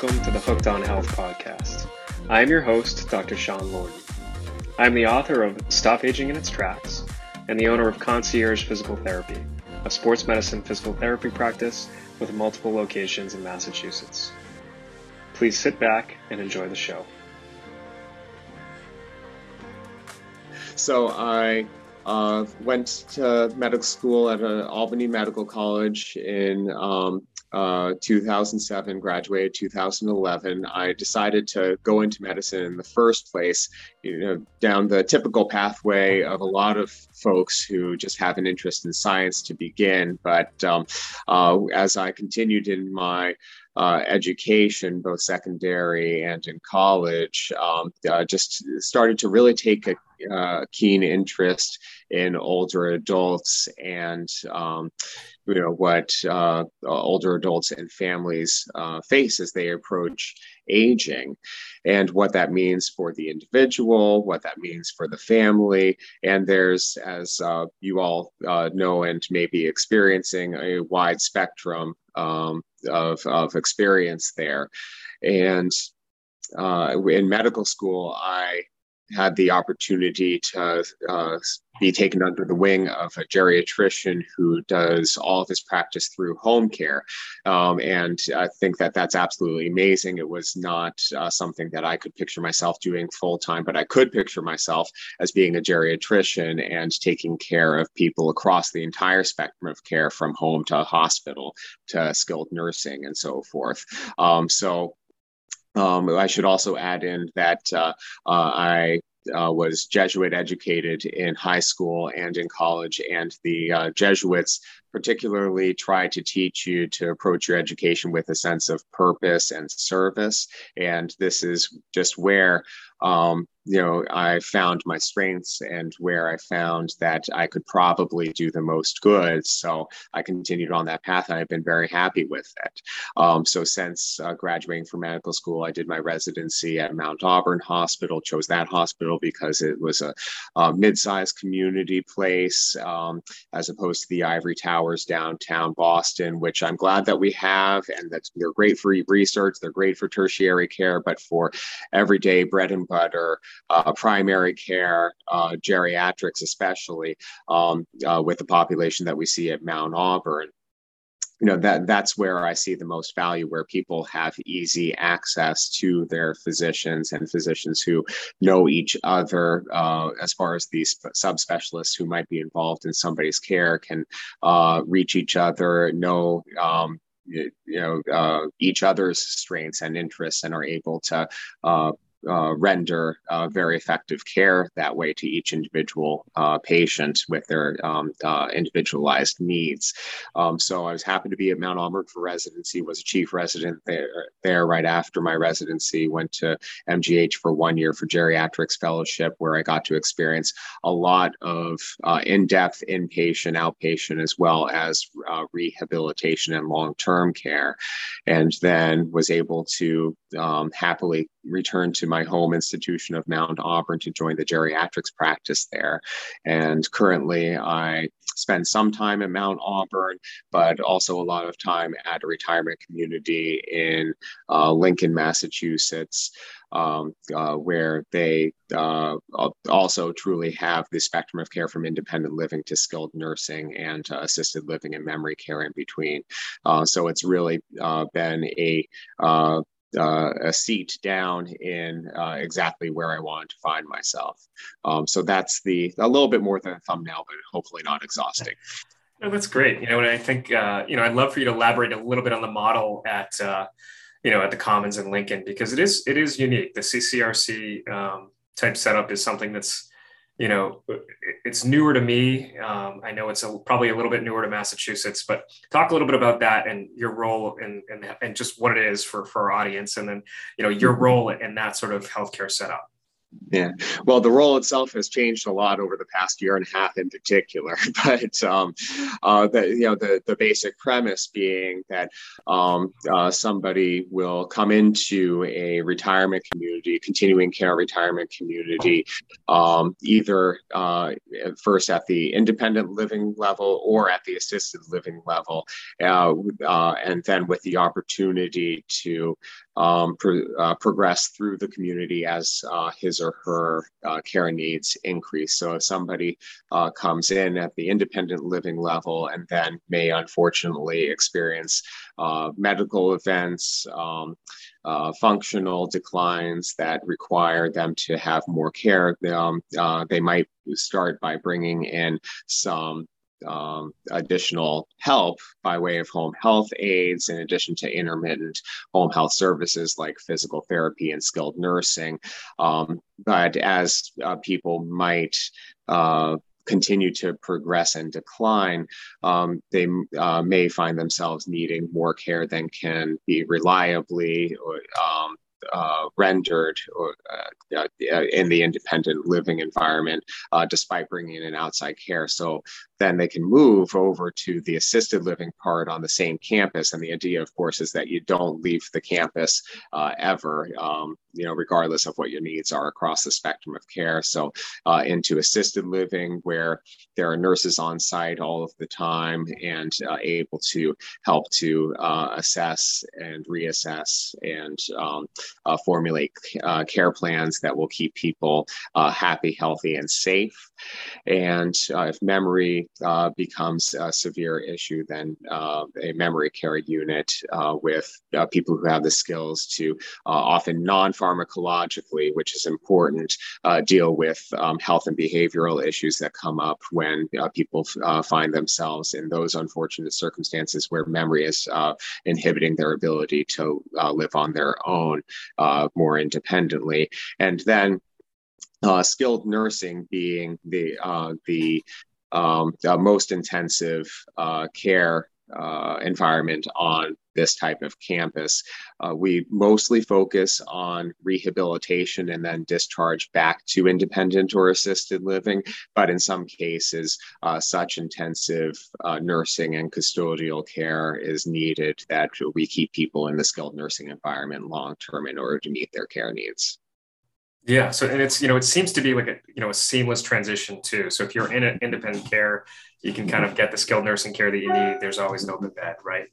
welcome to the Hooked on Health podcast. I am your host, Dr. Sean Lordan. I am the author of Stop Aging in Its Tracks and the owner of Concierge Physical Therapy, a sports medicine physical therapy practice with multiple locations in Massachusetts. Please sit back and enjoy the show. So I uh, went to medical school at Albany Medical College in um, uh, 2007, graduated 2011. I decided to go into medicine in the first place, you know, down the typical pathway of a lot of folks who just have an interest in science to begin. But um, uh, as I continued in my uh, education, both secondary and in college, um, uh, just started to really take a uh, keen interest in older adults and um, you know what uh, older adults and families uh, face as they approach aging and what that means for the individual what that means for the family. And there's as uh, you all uh, know and may be experiencing a wide spectrum um, of, of experience there. And uh, in medical school i had the opportunity to uh, be taken under the wing of a geriatrician who does all of his practice through home care. Um, and I think that that's absolutely amazing. It was not uh, something that I could picture myself doing full time, but I could picture myself as being a geriatrician and taking care of people across the entire spectrum of care from home to hospital to skilled nursing and so forth. Um, so um, I should also add in that uh, uh, I uh, was Jesuit educated in high school and in college, and the uh, Jesuits particularly try to teach you to approach your education with a sense of purpose and service. And this is just where um, you know, I found my strengths and where I found that I could probably do the most good. So I continued on that path, and I've been very happy with it. Um, so since uh, graduating from medical school, I did my residency at Mount Auburn Hospital. Chose that hospital because it was a, a mid-sized community place um, as opposed to the Ivory Towers downtown Boston, which I'm glad that we have, and that they're great for research. They're great for tertiary care, but for everyday bread and butter uh, primary care, uh, geriatrics, especially um, uh, with the population that we see at Mount Auburn. You know that that's where I see the most value, where people have easy access to their physicians and physicians who know each other. Uh, as far as these subspecialists who might be involved in somebody's care can uh, reach each other, know um, you know uh, each other's strengths and interests and are able to uh, render uh, very effective care that way to each individual uh, patient with their um, uh, individualized needs. Um, so I was happy to be at Mount Auburn for residency, was a chief resident there, there right after my residency, went to MGH for one year for geriatrics fellowship, where I got to experience a lot of uh, in-depth inpatient, outpatient, as well as uh, rehabilitation and long-term care. And then was able to um, happily return to my home institution of Mount Auburn to join the geriatrics practice there. And currently, I spend some time at Mount Auburn, but also a lot of time at a retirement community in uh, Lincoln, Massachusetts. Um, uh, where they uh, also truly have the spectrum of care from independent living to skilled nursing and assisted living and memory care in between. Uh, so it's really uh, been a uh, a seat down in uh, exactly where I wanted to find myself. Um, so that's the a little bit more than a thumbnail, but hopefully not exhausting. No, that's great. You know, and I think uh, you know I'd love for you to elaborate a little bit on the model at uh, you know at the Commons in Lincoln because it is it is unique. The CCRC um, type setup is something that's you know, it's newer to me. Um, I know it's a, probably a little bit newer to Massachusetts, but talk a little bit about that and your role and, and, and just what it is for, for our audience. And then, you know, your role in that sort of healthcare setup. Yeah, well, the role itself has changed a lot over the past year and a half, in particular. But um, uh, the you know the the basic premise being that um, uh, somebody will come into a retirement community, continuing care retirement community, um, either uh, first at the independent living level or at the assisted living level, uh, uh, and then with the opportunity to um, pro, uh, progress through the community as uh, his or her uh, care needs increase. So if somebody uh, comes in at the independent living level and then may unfortunately experience uh, medical events, um, uh, functional declines that require them to have more care, um, they might start by bringing in some um, additional help by way of home health aides, in addition to intermittent home health services like physical therapy and skilled nursing. Um, but as uh, people might uh, continue to progress and decline, um, they uh, may find themselves needing more care than can be reliably um, uh, rendered or, uh, uh, in the independent living environment, uh, despite bringing in outside care. So then they can move over to the assisted living part on the same campus. And the idea, of course, is that you don't leave the campus uh, ever, um, you know, regardless of what your needs are across the spectrum of care. So uh, into assisted living, where there are nurses on site all of the time and able to help to assess and reassess and um, uh, formulate uh, care plans that will keep people uh, happy, healthy, and safe. And uh, if memory uh, becomes a severe issue, then uh, a memory care unit with people who have the skills to often non pharmacologically, which is important, deal with um, health and behavioral issues that come up when people find themselves in those unfortunate circumstances where memory is inhibiting their ability to live on their own uh, more independently. And then uh, skilled nursing being the uh, the, um, most intensive uh, care uh, environment on this type of campus. Uh, we mostly focus on rehabilitation and then discharge back to independent or assisted living, but in some cases, uh, such intensive nursing and custodial care is needed that we keep people in the skilled nursing environment long term in order to meet their care needs. Yeah. So, and it's, you know, it seems to be like a, you know, a seamless transition too. So if you're in an independent care, you can kind of get the skilled nursing care that you need. There's always an open bed, right?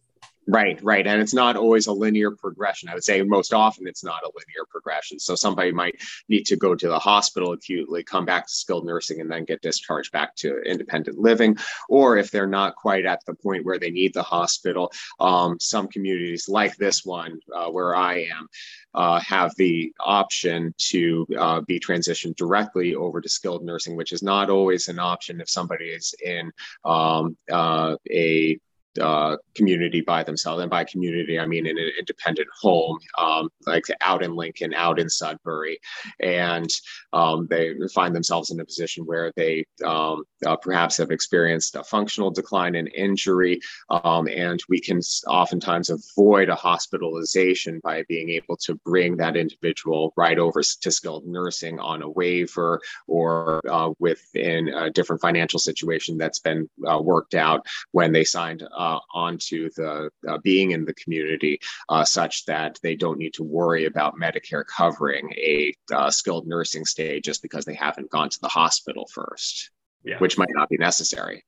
Right, right. And it's not always a linear progression. I would say most often it's not a linear progression. So somebody might need to go to the hospital acutely, come back to skilled nursing, and then get discharged back to independent living. Or if they're not quite at the point where they need the hospital, um, some communities like this one, uh, where I am, uh, have the option to uh, be transitioned directly over to skilled nursing, which is not always an option if somebody is in um, uh, a uh, community by themselves. And by community, I mean in an independent home, um, like out in Lincoln, out in Sudbury. And um, they find themselves in a position where they um, uh, perhaps have experienced a functional decline and injury. Um, and we can oftentimes avoid a hospitalization by being able to bring that individual right over to skilled nursing on a waiver or uh, within a different financial situation that's been uh, worked out when they signed uh, onto the uh, being in the community uh, such that they don't need to worry about Medicare covering a uh, skilled nursing stay just because they haven't gone to the hospital first, yeah. which might not be necessary.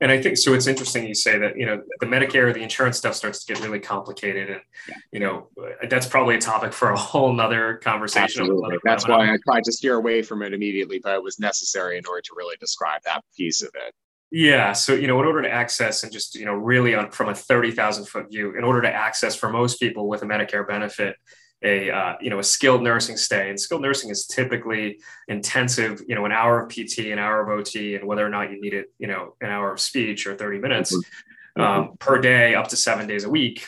And I think so. It's interesting you say that you know the Medicare, the insurance stuff starts to get really complicated, and yeah. you know that's probably a topic for a whole nother conversation. Absolutely. That's why I tried to steer away from it immediately, but it was necessary in order to really describe that piece of it. Yeah. So, you know, in order to access and just, you know, really on from a 30,000 foot view, in order to access for most people with a Medicare benefit, a, uh, you know, a skilled nursing stay and skilled nursing is typically intensive, you know, an hour of PT, an hour of OT, and whether or not you need it, you know, an hour of speech or 30 minutes mm-hmm. um, per day, up to seven days a week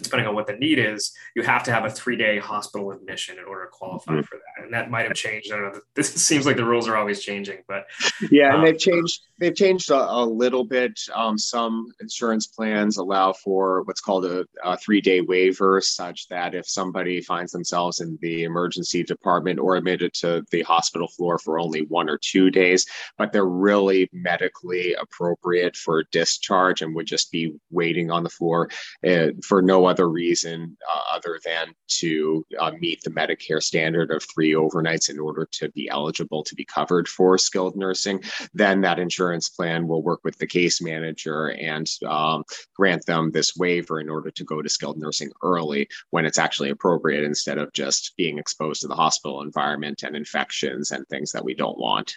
depending on what the need is, you have to have a three day hospital admission in order to qualify mm-hmm. for that. And that might have changed. I don't know. This seems like the rules are always changing, but yeah, um, and they've changed. They've changed a, a little bit. Um, some insurance plans allow for what's called a, a three day waiver, such that if somebody finds themselves in the emergency department or admitted to the hospital floor for only one or two days, but they're really medically appropriate for discharge and would just be waiting on the floor uh, for no other reason uh, other than to uh, meet the Medicare standard of three overnights in order to be eligible to be covered for skilled nursing, then that insurance plan will work with the case manager and um, grant them this waiver in order to go to skilled nursing early when it's actually appropriate instead of just being exposed to the hospital environment and infections and things that we don't want.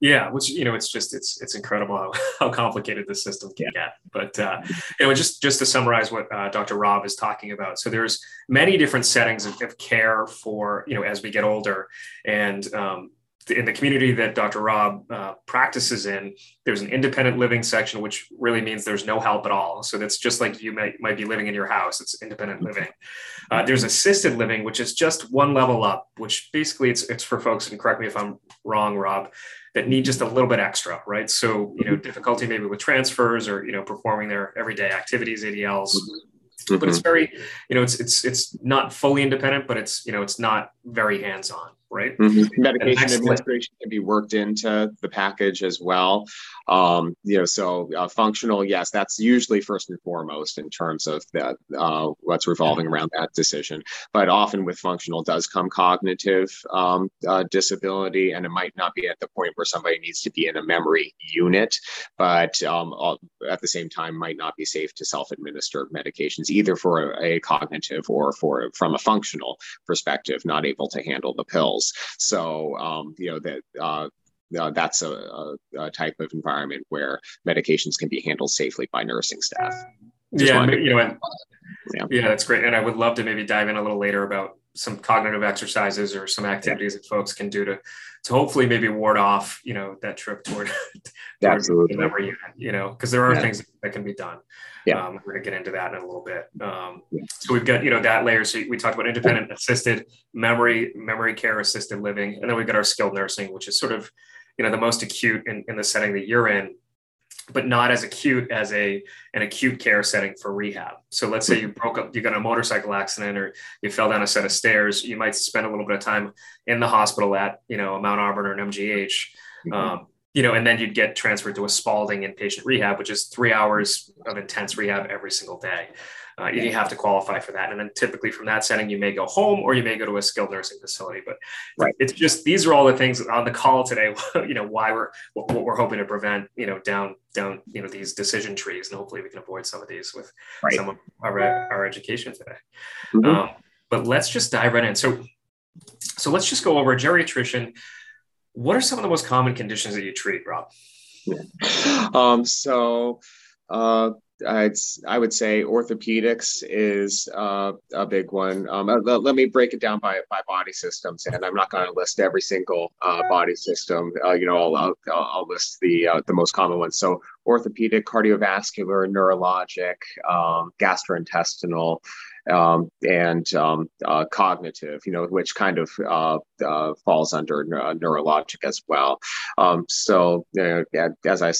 Yeah, which you know, it's just it's it's incredible how, how complicated the system can get. But uh, you know, just just to summarize what uh, Dr. Rob is talking about, so there's many different settings of, of care for you know as we get older, and um, in the community that Dr. Rob uh, practices in, there's an independent living section, which really means there's no help at all. So that's just like you might, might be living in your house. It's independent living. Uh, there's assisted living, which is just one level up, which basically it's, it's for folks, and correct me if I'm wrong, Rob, that need just a little bit extra, right? So, you know, difficulty maybe with transfers or, you know, performing their everyday activities, ADLs. Mm-hmm. But it's very, you know, it's it's it's not fully independent, but it's you know, it's not very hands-on right? Mm-hmm. Medication administration can be worked into the package as well. Um, you know, so uh, functional, yes, that's usually first and foremost in terms of that uh, what's revolving around that decision. But often with functional does come cognitive um, uh, disability, and it might not be at the point where somebody needs to be in a memory unit, but um, at the same time might not be safe to self-administer medications either for a, a cognitive or for from a functional perspective, not able to handle the pills. So um, you know that uh, uh, that's a, a, a, type of environment where medications can be handled safely by nursing staff. Just yeah, you know, yeah. yeah, that's great. And I would love to maybe dive in a little later about some cognitive exercises or some activities yeah. that folks can do to to hopefully maybe ward off you know that trip toward, absolutely the memory unit you know because there are yeah. things that can be done yeah um, we're going to get into that in a little bit um, yeah. so we've got you know that layer so we talked about independent assisted memory memory care assisted living and then we've got our skilled nursing which is sort of you know the most acute in, in the setting that you're in but not as acute as a an acute care setting for rehab. So let's say you broke up, you got a motorcycle accident, or you fell down a set of stairs. You might spend a little bit of time in the hospital at you know a Mount Auburn or an MGH, mm-hmm. um, you know, and then you'd get transferred to a Spaulding inpatient rehab, which is three hours of intense rehab every single day. Uh, you have to qualify for that. And then typically from that setting, you may go home or you may go to a skilled nursing facility. But right. it's just these are all the things on the call today. You know why we're what, what, we're hoping to prevent. You know down down you know these decision trees, and hopefully we can avoid some of these with right. some of our our education today. Mm-hmm. Um, but let's just dive right in. So so let's just go over geriatrician. What are some of the most common conditions that you treat, Rob? Um, so uh, I would say orthopedics is uh, a big one. Um, uh, let, let, me break it down by, by body systems, and I'm not going to list every single uh, body system. Uh, you know, I'll, I'll, I'll list the uh, the most common ones. So, orthopedic, cardiovascular, neurologic, um, gastrointestinal, um, and um, uh, cognitive, you know, which kind of falls under neurologic as well. Um, so, as I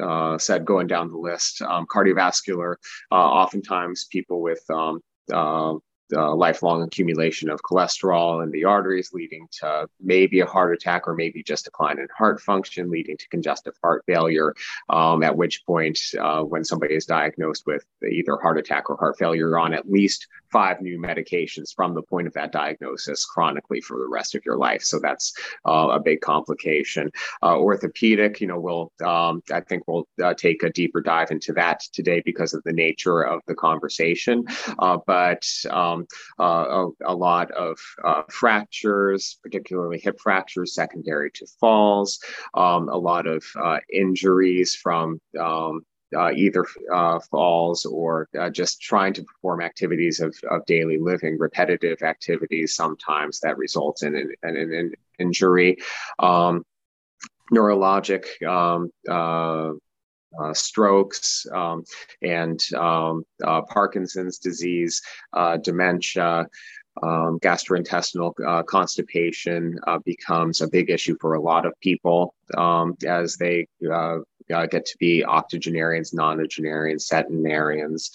uh, said going down the list. Um, cardiovascular, uh, oftentimes people with um, uh, uh, lifelong accumulation of cholesterol in the arteries, leading to maybe a heart attack or maybe just decline in heart function, leading to congestive heart failure. Um, at which point, uh, when somebody is diagnosed with either heart attack or heart failure, on at least five new medications from the point of that diagnosis chronically for the rest of your life. So that's uh, a big complication. Uh, orthopedic, you know, we'll, um, I think we'll uh, take a deeper dive into that today because of the nature of the conversation. Uh, but um, uh, a, a, lot of uh, fractures, particularly hip fractures secondary to falls, um, a lot of injuries from um, uh, either uh, falls or uh, just trying to perform activities of, of daily living, repetitive activities sometimes that results in an, in, in injury. Um, neurologic um, uh, uh, strokes um, and um, uh, Parkinson's disease, dementia, um, gastrointestinal uh, constipation uh, becomes a big issue for a lot of people um, as they uh, get to be octogenarians, nonagenarians, centenarians.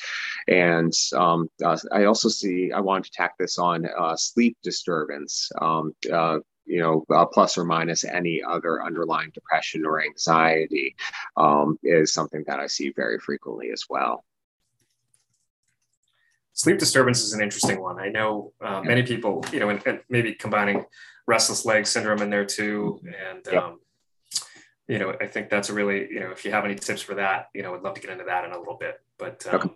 And um, uh, I also see, I wanted to tack this on uh, sleep disturbance. Um, uh, you know, uh, plus or minus any other underlying depression or anxiety um, is something that I see very frequently as well. sleep disturbance is an interesting one. I know uh, many people, you know, and, and, maybe combining restless leg syndrome in there too. And, yeah. um, you know, I think that's a really, you know, if you have any tips for that, you know, I'd love to get into that in a little bit. But, um, okay.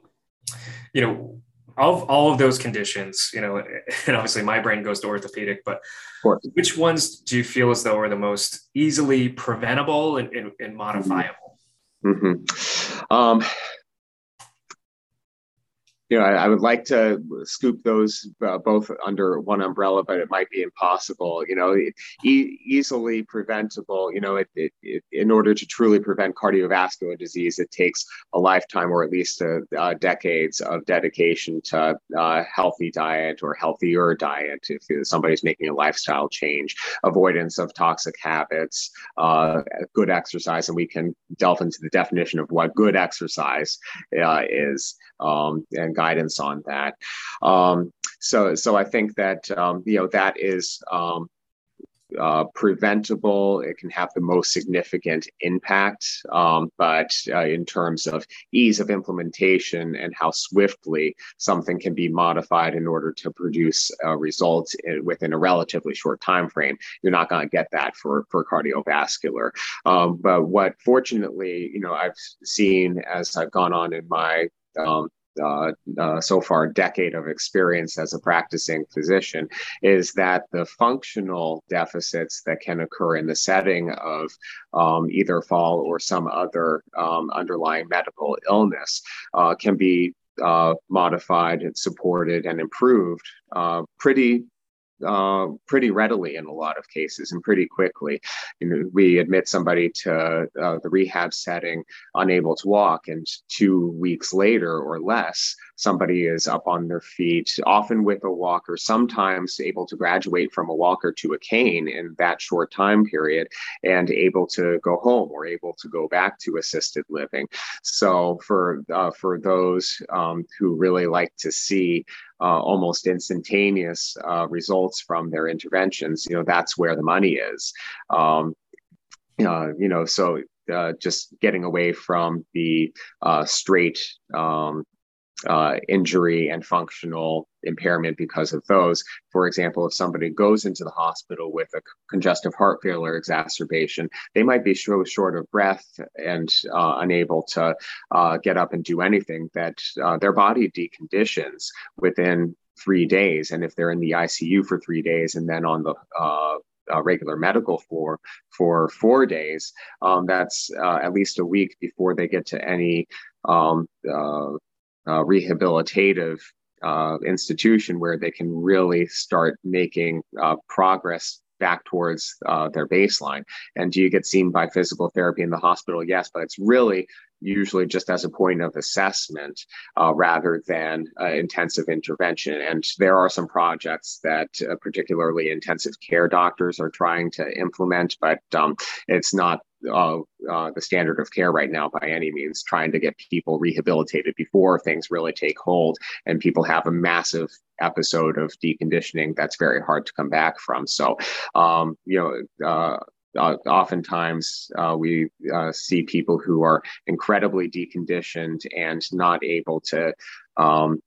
you know, of all of those conditions, you know, and obviously my brain goes to orthopedic, but which ones do you feel as though are the most easily preventable and, and, and modifiable? Mm-hmm. Um, you know, I, I, would like to scoop those uh, both under one umbrella, but it might be impossible. You know, e- easily preventable. You know, it, it, it, in order to truly prevent cardiovascular disease, it takes a lifetime or at least a, uh, decades of dedication to uh, healthy diet or healthier diet. If somebody's making a lifestyle change, avoidance of toxic habits, uh, good exercise, and we can delve into the definition of what good exercise uh, is um, and guidance on that. Um, so, so I think that um, you know that is um, uh, preventable. It can have the most significant impact, um, but uh, in terms of ease of implementation and how swiftly something can be modified in order to produce uh, results in, within a relatively short time frame, you're not going to get that for for cardiovascular. Um, but what fortunately, you know, I've seen as I've gone on in my um, uh, uh, so far decade of experience as a practicing physician is that the functional deficits that can occur in the setting of um, either fall or some other um, underlying medical illness uh, can be uh, modified and supported and improved uh, pretty uh, pretty readily in a lot of cases and pretty quickly. You know, we admit somebody to uh, the rehab setting unable to walk, and two weeks later or less, somebody is up on their feet, often with a walker, sometimes able to graduate from a walker to a cane in that short time period, and able to go home or able to go back to assisted living. So for uh, for those um, who really like to see uh, almost instantaneous uh, results from their interventions, you know, that's where the money is. Um, uh, you know, so uh, just getting away from the uh, straight um, uh, injury and functional impairment because of those. For example, if somebody goes into the hospital with a congestive heart failure exacerbation, they might be so short of breath and uh, unable to uh, get up and do anything that uh, their body deconditions within three days. And if they're in the ICU for three days and then on the uh, uh, regular medical floor for four days, um, that's uh, at least a week before they get to any um, uh, uh, rehabilitative uh, institution where they can really start making uh, progress back towards uh, their baseline. And do you get seen by physical therapy in the hospital? Yes, but it's really usually just as a point of assessment uh, rather than uh, intensive intervention. And there are some projects that uh, particularly intensive care doctors are trying to implement, but um, it's not uh, uh, the standard of care right now by any means, trying to get people rehabilitated before things really take hold and people have a massive episode of deconditioning that's very hard to come back from. So, um, you know, uh, uh, oftentimes uh, we uh, see people who are incredibly deconditioned and not able to um,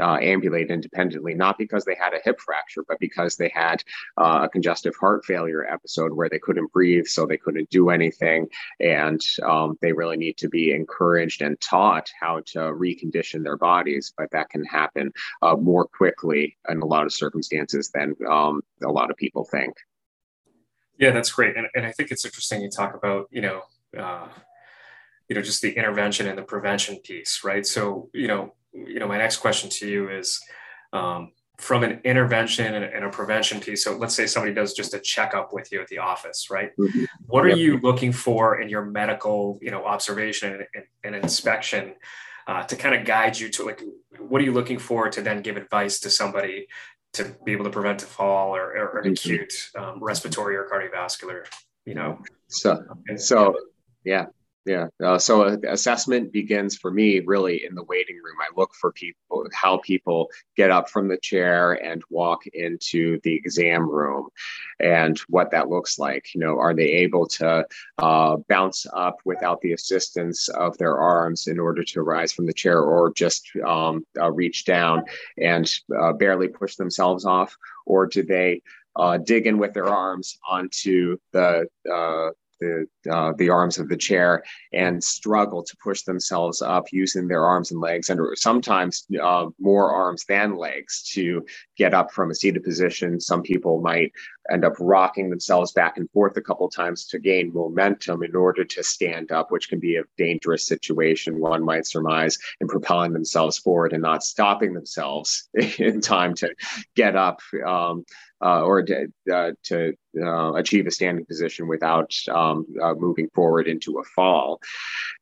uh, ambulate independently, not because they had a hip fracture, but because they had uh, a congestive heart failure episode where they couldn't breathe, so they couldn't do anything. And um, they really need to be encouraged and taught how to recondition their bodies. But that can happen uh, more quickly in a lot of circumstances than um, a lot of people think. Yeah, that's great. And, and I think it's interesting you talk about, you know, uh, you know, just the intervention and the prevention piece, right? So, you know, you know, my next question to you is um, from an intervention and, a prevention piece. So let's say somebody does just a checkup with you at the office, right? Mm-hmm. What are yep. you looking for in your medical, you know, observation and, and, and inspection uh, to kind of guide you to like, what are you looking for to then give advice to somebody to be able to prevent a fall or, or an mm-hmm. acute um, respiratory or cardiovascular, you know? So, so yeah, yeah. Uh, so uh, assessment begins for me really in the waiting room. I look for people, how people get up from the chair and walk into the exam room, and what that looks like. You know, are they able to uh, bounce up without the assistance of their arms in order to rise from the chair, or just um, uh, reach down and uh, barely push themselves off, or do they uh, dig in with their arms onto the uh, the uh, the arms of the chair and struggle to push themselves up using their arms and legs and sometimes uh, more arms than legs to get up from a seated position. Some people might end up rocking themselves back and forth a couple times to gain momentum in order to stand up which can be a dangerous situation one might surmise in propelling themselves forward and not stopping themselves in time to get up um, uh, or to, uh, to uh, achieve a standing position without um, uh, moving forward into a fall.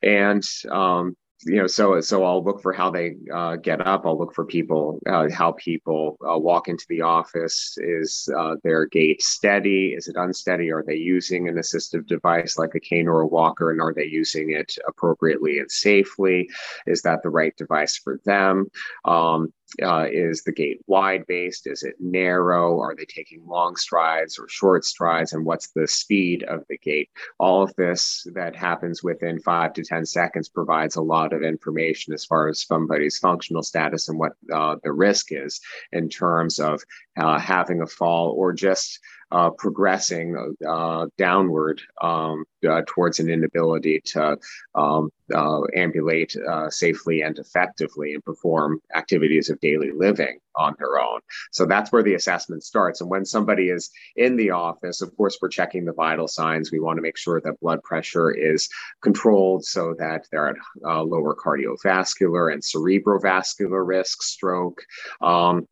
And um, you know, so so I'll look for how they uh, get up. I'll look for people, uh, how people uh, walk into the office. Is uh, their gait steady? Is it unsteady? Are they using an assistive device like a cane or a walker, and are they using it appropriately and safely? Is that the right device for them? Um, uh, is the gait wide based? Is it narrow? Are they taking long strides or short strides? And what's the speed of the gait? All of this that happens within five to 10 seconds provides a lot of information as far as somebody's functional status and what uh, the risk is in terms of uh, having a fall or just uh, progressing uh, downward um, uh, towards an inability to um, uh, ambulate uh, safely and effectively and perform activities of daily living on their own. So that's where the assessment starts. And when somebody is in the office, of course, we're checking the vital signs. We want to make sure that blood pressure is controlled so that they're at uh, lower cardiovascular and cerebrovascular risk, stroke. Um,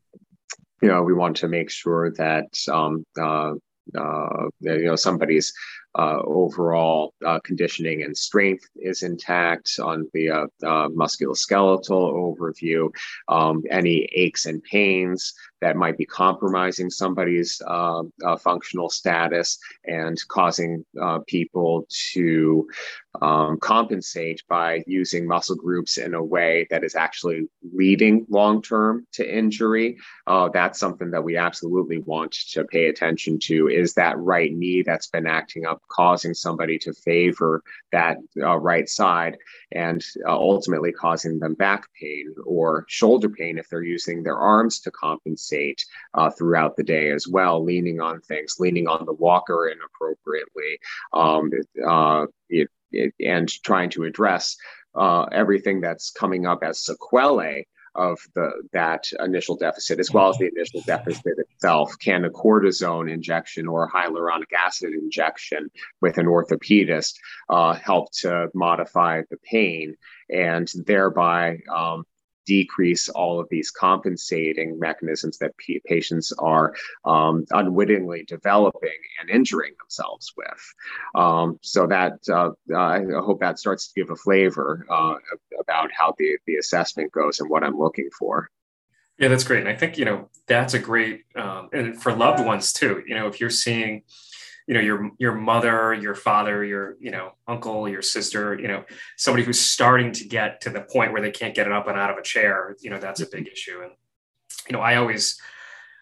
you know, we want to make sure that um, uh, uh, you know somebody's uh, overall uh, conditioning and strength is intact on the uh, uh, musculoskeletal overview. Um, any aches and pains that might be compromising somebody's uh, uh, functional status and causing uh, people to um, compensate by using muscle groups in a way that is actually leading long term to injury. Uh, that's something that we absolutely want to pay attention to. Is that right knee that's been acting up causing somebody to favor that uh, right side and uh, ultimately causing them back pain or shoulder pain if they're using their arms to compensate? Compensate uh, throughout the day as well, leaning on things, leaning on the walker inappropriately, um, uh, it, it, and trying to address uh, everything that's coming up as sequelae of the that initial deficit as well as the initial deficit itself can a cortisone injection or a hyaluronic acid injection with an orthopedist uh, help to modify the pain and thereby um, decrease all of these compensating mechanisms that p- patients are um, unwittingly developing and injuring themselves with. Um, so that uh, I hope that starts to give a flavor uh, about how the, the assessment goes and what I'm looking for. Yeah, that's great. And I think, you know, that's a great, um, and for loved ones too, you know, if you're seeing, you know your your mother your father your you know uncle your sister you know somebody who's starting to get to the point where they can't get it up and out of a chair you know that's a big mm-hmm. issue. And you know i always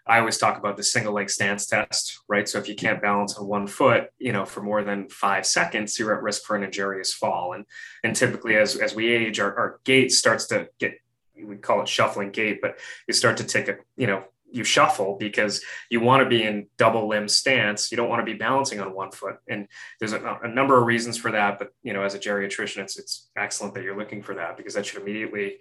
i always talk about the single leg stance test right? So if you can't balance on one foot you know for more than five seconds you're at risk for an injurious fall. And and typically as as we age our, our gait starts to get we call it shuffling gait but you start to take a you know you shuffle because you want to be in double limb stance. You don't want to be balancing on one foot. And there's a, a, number of reasons for that. But you know, as a geriatrician, it's it's excellent that you're looking for that because that should immediately,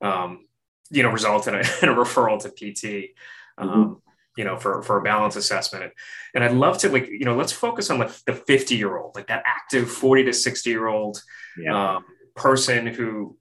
um, you know, result in a, in a referral to PT. Um, mm-hmm. You know, for for a balance assessment, and, I'd love to like you know let's focus on like the 50 year old, like that active 40 to 60 year old yeah. um, person who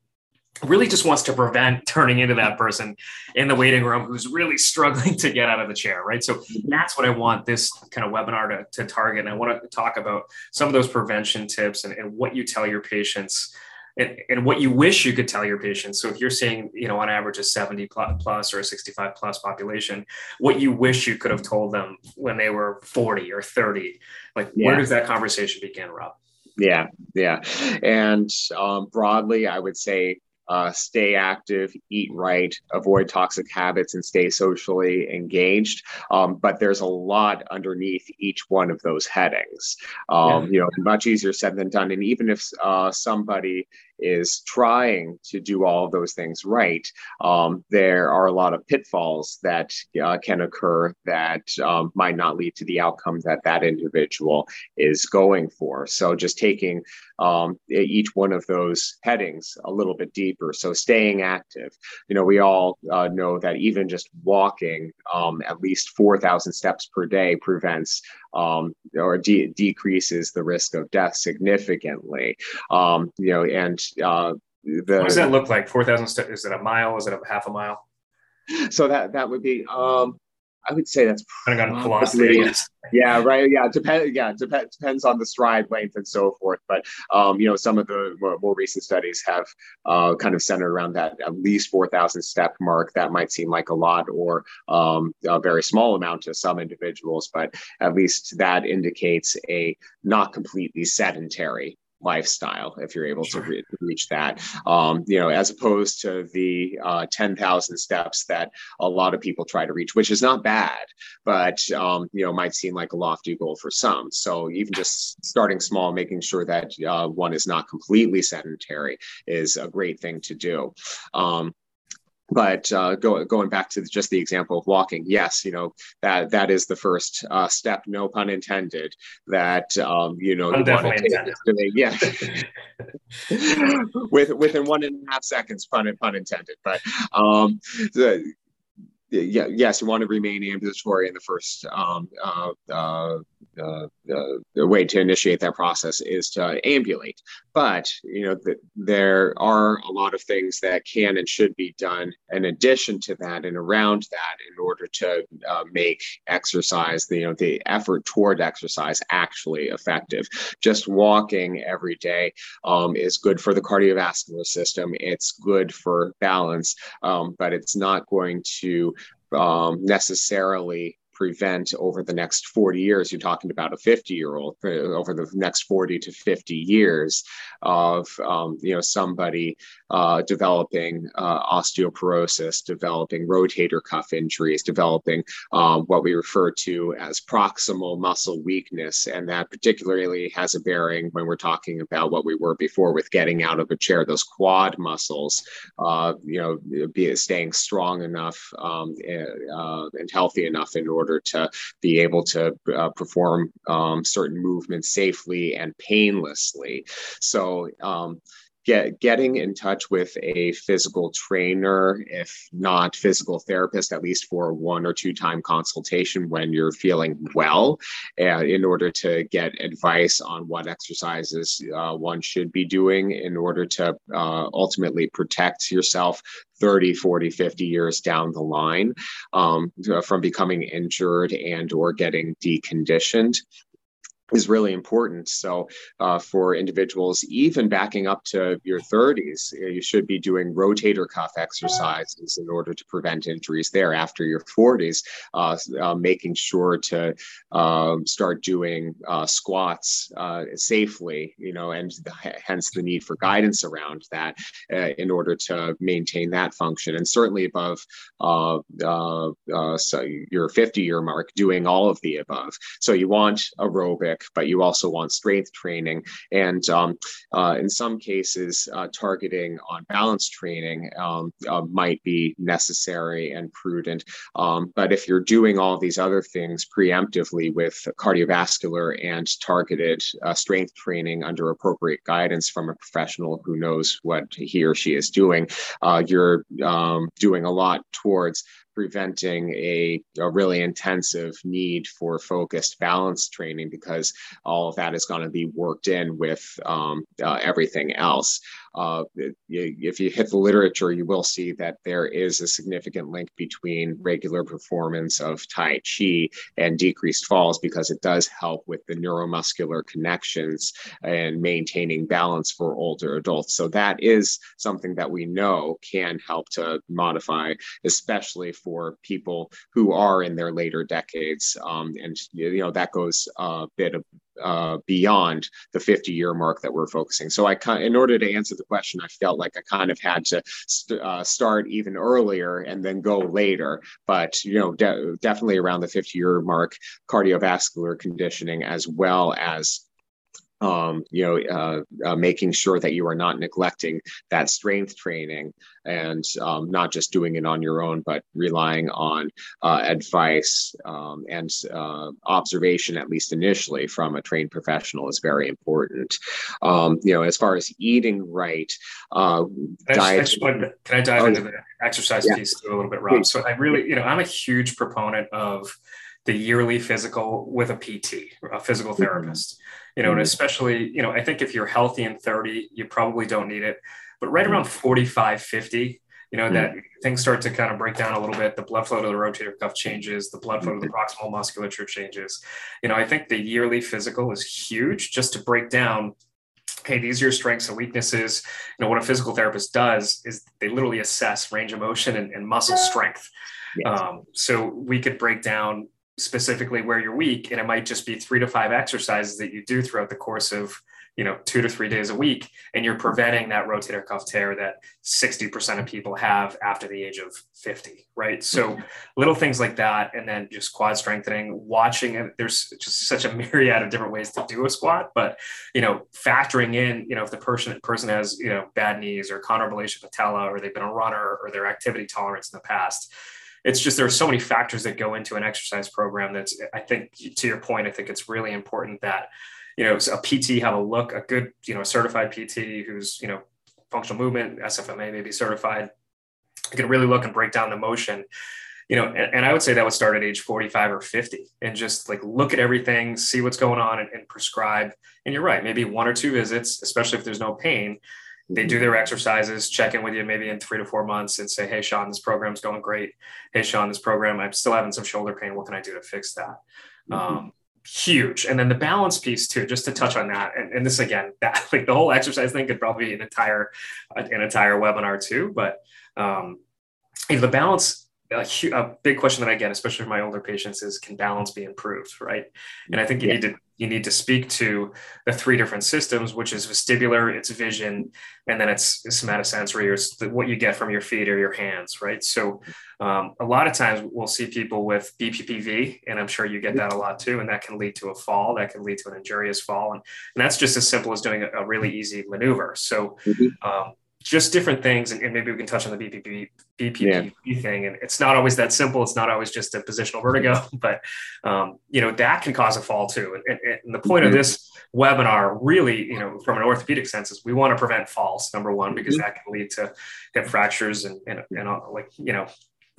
really just wants to prevent turning into that person in the waiting room who's really struggling to get out of the chair, right? So that's what I want this kind of webinar to, to target. And I want to talk about some of those prevention tips and, and what you tell your patients and, and, what you wish you could tell your patients. So if you're seeing, you know, on average a 70 plus or a 65 plus population, what you wish you could have told them when they were 40 or 30, like yeah. where does that conversation begin, Rob? Yeah, yeah. And um, broadly, I would say uh, stay active, eat right, avoid toxic habits, and stay socially engaged. Um, but there's a lot underneath each one of those headings. Um, yeah. You know, much easier said than done. And even if uh, somebody is trying to do all of those things right, um, there are a lot of pitfalls that uh, can occur that um, might not lead to the outcome that that individual is going for. So just taking um, each one of those headings a little bit deeper. So staying active. You know, we all uh, know that even just walking um, at least 4,000 steps per day prevents um, or de- decreases the risk of death significantly. Um, you know, and uh, the, what does that look like? Four thousand steps? Is it a mile? Is it a half a mile? So that that would be. Um, I would say that's kind of velocity. Yeah, right. Yeah, depend. Yeah, dep- depends on the stride length and so forth. But um, you know, some of the more, more recent studies have uh, kind of centered around that at least four thousand step mark. That might seem like a lot or um, a very small amount to some individuals, but at least that indicates a not completely sedentary lifestyle if you're able sure. to re- reach that. Um, you know as opposed to the uh, 10,000 steps that a lot of people try to reach which is not bad but um, you know might seem like a lofty goal for some. So even just starting small making sure that uh, one is not completely sedentary is a great thing to do. Um, but uh, go, going back to just the example of walking, yes, you know that that is the first uh, step, no pun intended. That um, you know, you intended. yeah, with within one and a half seconds, pun pun intended. But um, the, yeah, yes, you want to remain ambulatory in the first um, uh, uh, uh, the way to initiate that process is to ambulate. But you know, the, there are a lot of things that can and should be done in addition to that and around that in order to uh, make exercise, the, you know, the effort toward exercise actually effective. Just walking every day um, is good for the cardiovascular system. It's good for balance, um, but it's not going to um, necessarily prevent over the next 40 years you're talking about a 50 year old uh, over the next 40 to 50 years of um, you know somebody uh, developing uh, osteoporosis developing rotator cuff injuries developing um, what we refer to as proximal muscle weakness. And that particularly has a bearing when we're talking about what we were before with getting out of a chair those quad muscles uh, you know be staying strong enough um, uh, and healthy enough in order order to be able to uh, perform um, certain movements safely and painlessly. So, um, get getting in touch with a physical trainer, if not physical therapist, at least for one or two time consultation when you're feeling well, uh, in order to get advice on what exercises uh, one should be doing in order to uh, ultimately protect yourself 30 40 50 years down the line um, from becoming injured and or getting deconditioned is really important. So, uh, for individuals, even backing up to your 30s, you should be doing rotator cuff exercises in order to prevent injuries there. After your 40s, uh, uh, making sure to um, start doing uh, squats uh, safely, you know, and the, hence the need for guidance around that uh, in order to maintain that function. And certainly above so your 50 year mark, doing all of the above. So, you want aerobic but you also want strength training. And um, uh, in some cases, uh, targeting on balance training um, uh, might be necessary and prudent. Um, but if you're doing all these other things preemptively with cardiovascular and targeted uh, strength training under appropriate guidance from a professional who knows what he or she is doing, uh, you're um, doing a lot towards preventing a, a really intensive need for focused balance training because all of that is going to be worked in with um, uh, everything else uh, if you hit the literature, you will see that there is a significant link between regular performance of Tai Chi and decreased falls because it does help with the neuromuscular connections and maintaining balance for older adults. So that is something that we know can help to modify, especially for people who are in their later decades. Um, and you know that goes a bit uh, beyond the 50 year mark that we're focusing. So I, in order to answer the question, I felt like I kind of had to st- uh, start even earlier and then go later. But you know, de- definitely around the 50 year mark, cardiovascular conditioning as well as um, you know, uh, uh, making sure that you are not neglecting that strength training and um, not just doing it on your own, but relying on uh, advice um, and uh, observation, at least initially, from a trained professional is very important. Um, you know, as far as eating right, uh, can, I just, I just can I dive oh, into the exercise yeah. piece a little bit, Rob? So I really, you know, I'm a huge proponent of the yearly physical with a PT, a physical mm-hmm. therapist. Mm-hmm you know, and mm-hmm. especially, you know, I think if you're healthy in 30, you probably don't need it. But right around 45, 50, you know, that mm-hmm. things start to kind of break down a little bit. The blood flow to the rotator cuff changes, the blood flow to the mm-hmm. proximal musculature changes. You know, I think the yearly physical is huge just to break down hey, these are your strengths and weaknesses. You know, what a physical therapist does is they literally assess range of motion and, and muscle strength. Yes. Um, so we could break down specifically where you're weak and it might just be three to five exercises that you do throughout the course of you know two to three days a week and you're preventing that rotator cuff tear that 60% of people have after the age of 50 right so mm-hmm. little things like that and then just quad strengthening watching it there's just such a myriad of different ways to do a squat but you know factoring in you know if the person person has you know bad knees or chondromalacia patella or they've been a runner or their activity tolerance in the past it's just there's so many factors that go into an exercise program that's i think to your point i think it's really important that you know a pt have a look a good you know a certified pt who's you know functional movement sfma maybe certified. Can really look and break down the motion. You know and, and, i would say that would start at age 45 or 50 and just like look at everything see what's going on and, and prescribe. And you're right maybe one or two visits especially if there's no pain they do their exercises, check in with you maybe in three to four months and say, Hey, Sean, this program's going great. Hey, Sean, this program, I'm still having some shoulder pain. What can I do to fix that? Mm-hmm. Um, huge. And then the balance piece too, just to touch on that. And, and, this again, that like the whole exercise thing could probably be an entire, an entire webinar too. But um, the balance a, a, big question that I get, especially for my older patients, is can balance be improved, right? And I think you yeah. need to you need to speak to the three different systems, which is vestibular, it's vision, and then it's, it's somatosensory, or it's the, what you get from your feet or your hands, right? So um, a lot of times we'll see people with BPPV, and I'm sure you get that a lot too, and that can lead to a fall, that can lead to an injurious fall, and, and that's just as simple as doing a, a really easy maneuver. So mm-hmm. um, just different things, and, and, maybe we can touch on the BPP, BPP yeah. thing. And it's not always that simple. It's not always just a positional vertigo, but um, you know that can cause a fall too. And, and, and the point mm-hmm. of this webinar, really, you know, from an orthopedic sense, is we want to prevent falls. Number one, because mm-hmm. that can lead to hip fractures and and, and uh, like you know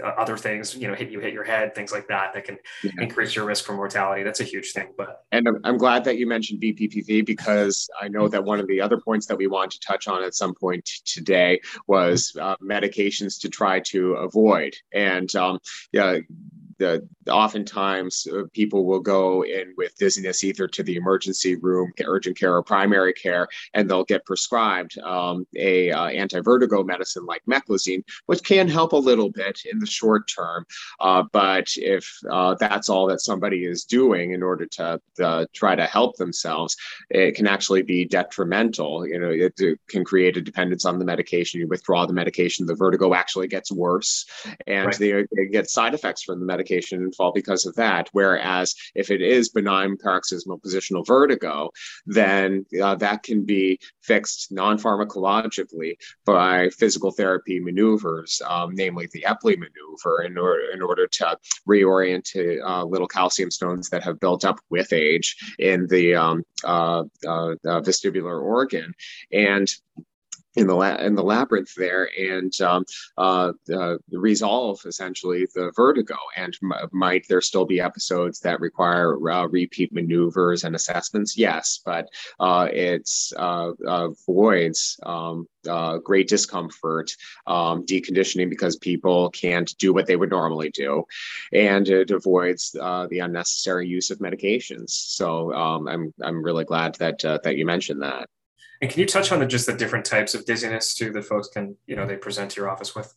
other things, you know, hit you hit your head, things like that, that can yeah. increase your risk for mortality. That's a huge thing. But and I'm, I'm glad that you mentioned BPPV because I know that one of the other points that we want to touch on at some point today was uh, medications to try to avoid. And um, yeah, the oftentimes uh, people will go in with dizziness either to the emergency room, urgent care, or primary care, and they'll get prescribed um, a uh, anti-vertigo medicine like meclizine, which can help a little bit in the short term. Uh, but if uh, that's all that somebody is doing in order to uh, try to help themselves, it can actually be detrimental. You know, it, it, can create a dependence on the medication. You withdraw the medication, the vertigo actually gets worse, and right. they, they get side effects from the medication medication and fall because of that. Whereas if it is benign paroxysmal positional vertigo, then uh, that can be fixed non pharmacologically by physical therapy maneuvers, um, namely the Epley maneuver, in order, in order to reorient to uh, little calcium stones that have built up with age in the um, uh, uh vestibular organ. And in the la- in the labyrinth there and um, uh, uh, resolve essentially the vertigo. And m- might there still be episodes that require uh, repeat maneuvers and assessments? Yes, but uh, it uh, avoids um, uh, great discomfort, um, deconditioning because people can't do what they would normally do, and it avoids the unnecessary use of medications. So um, I'm I'm really glad that that you mentioned that. And can you touch on the, just the different types of dizziness too that folks can, you know, they present to your office with?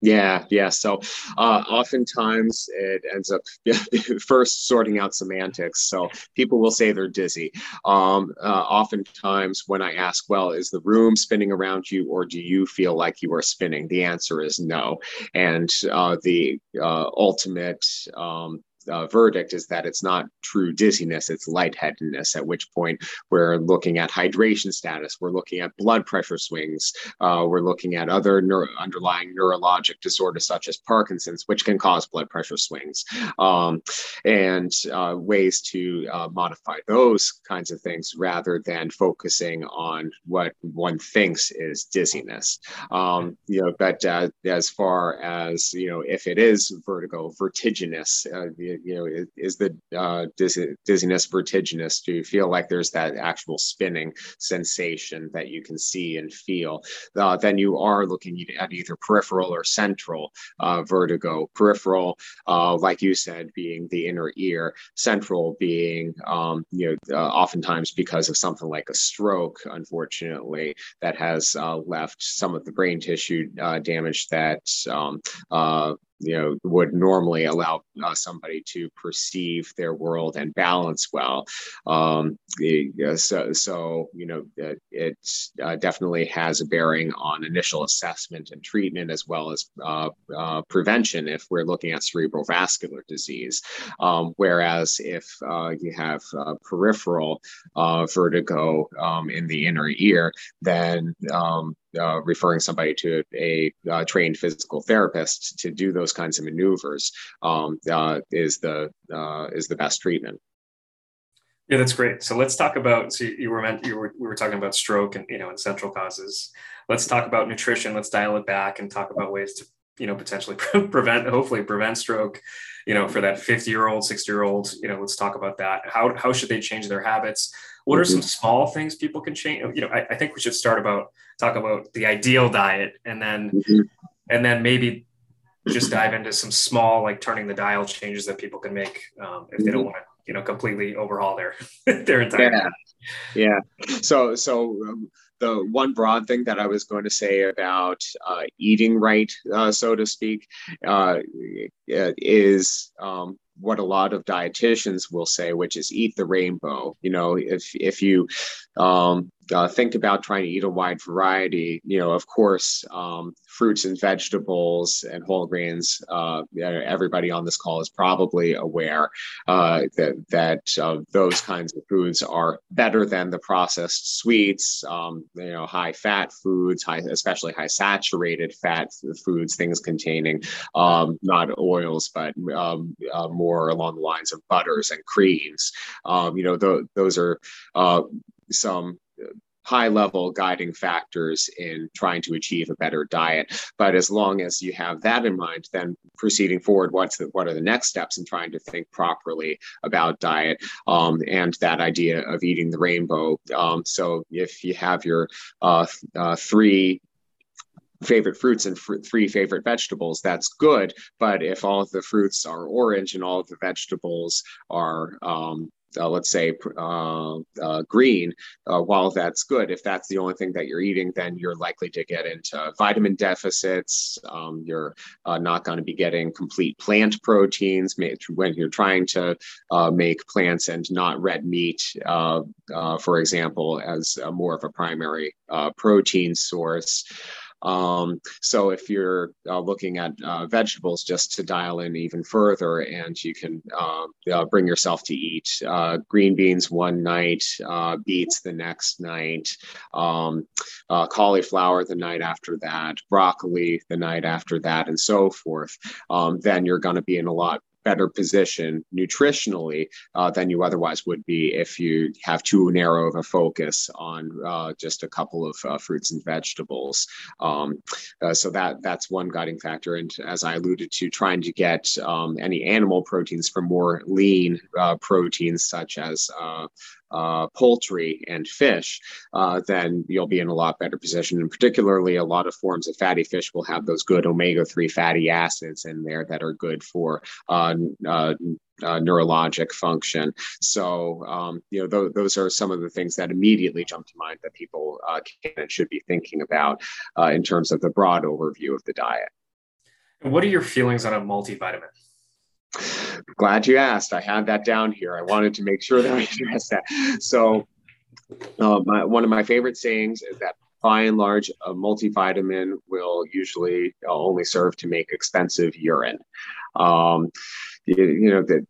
Yeah, yeah. So uh, oftentimes it ends up first sorting out semantics. So people will say they're dizzy. Um, uh, oftentimes, when I ask, well, is the room spinning around you or do you feel like you are spinning? The answer is no. And uh, the uh, ultimate um, uh, verdict is that it's not true dizziness, it's lightheadedness, at which point we're looking at hydration status, we're looking at blood pressure swings, uh, we're looking at other neuro- underlying neurologic disorders such as Parkinson's, which can cause blood pressure swings, um, and uh, ways to uh, modify those kinds of things rather than focusing on what one thinks is dizziness. Um, you know, but uh, as far as, you know, if it is vertigo, vertiginous, uh, you know, is, the uh, dizziness vertiginous? Do you feel like there's that actual spinning sensation that you can see and feel? Uh, then you are looking at either peripheral or central uh, vertigo. Peripheral, uh, like you said, being the inner ear. Central being, um, you know, uh, oftentimes because of something like a stroke, unfortunately, that has uh, left some of the brain tissue damage that um, you know would normally allow uh, somebody to perceive their world and balance well. Um, so, so you know it, it uh, definitely has a bearing on initial assessment and treatment as well as uh, uh prevention if we're looking at cerebral vascular disease. Um, whereas if uh, you have uh, peripheral vertigo um, in the inner ear then um, uh, referring somebody to a, a, trained physical therapist to do those kinds of maneuvers um, uh, is the uh, is the best treatment. Yeah, that's great. So let's talk about. So you were meant you were we were talking about stroke and you know and central causes. Let's talk about nutrition. Let's dial it back and talk about ways to you know potentially prevent hopefully prevent stroke you know for that 50 year old 60 year old you know let's talk about that how, how should they change their habits what are some mm-hmm. small things people can change you know I, I, think we should start about talk about the ideal diet and then mm-hmm. and then maybe just dive into some small like turning the dial changes that people can make um, if they don't mm-hmm. want to you know completely overhaul their their entire yeah yeah so so um, the one broad thing that I was going to say about uh, eating right, uh, so to speak, uh, is um, what a lot of dietitians will say, which is eat the rainbow. You know, if if you um, uh, think about trying to eat a wide variety, you know, of course, um, fruits and vegetables and whole grains. Uh, everybody on this call is probably aware uh, that that uh, those kinds of foods are better than the processed sweets. Um, you know, high fat foods, high, especially high saturated fat foods, things containing um, not oils but um, uh, more along the lines of butters and creams. Um, you know, th- those are uh, some high level guiding factors in trying to achieve a better diet. But as long as you have that in mind, then proceeding forward, what's the, what are the next steps in trying to think properly about diet um, and that idea of eating the rainbow. Um, so if you have your uh, uh, three favorite fruits and fr- three favorite vegetables that's good but if all of the fruits are orange and all of the vegetables are um, uh, let's say uh, uh, green, uh, while that's good, if that's the only thing that you're eating, then you're likely to get into vitamin deficits. Um, you're uh, not going to be getting complete plant proteins when you're trying to uh, make plants and not red meat, for example, as more of a primary protein source. Um, so if you're uh, looking at uh, vegetables, just to dial in even further, and you can uh, uh bring yourself to eat uh, green beans one night, uh, beets the next night, um, cauliflower the night after that, broccoli the night after that, and so forth, um, then you're going to be in a lot better position nutritionally uh, than you otherwise would be if you have too narrow of a focus on uh, just a couple of uh, fruits and vegetables. Um, uh, so that that's one guiding factor. And as I alluded to, trying to get um, any animal proteins from more lean uh, proteins such as uh, poultry and fish, uh, then you'll be in a lot better position. And particularly, a lot of forms of fatty fish will have those good omega 3 fatty acids in there that are good for. Uh, uh, uh neurologic function. So, um, you know, th- those are some of the things that immediately jump to mind that people uh, can and should be thinking about uh, in terms of the broad overview of the diet. What are your feelings on a multivitamin? Glad you asked. I had that down here. I wanted to make sure that I addressed that. So, uh, my, one of my favorite sayings is that by and large, a multivitamin will usually only serve to make expensive urine. Um, you, you, know that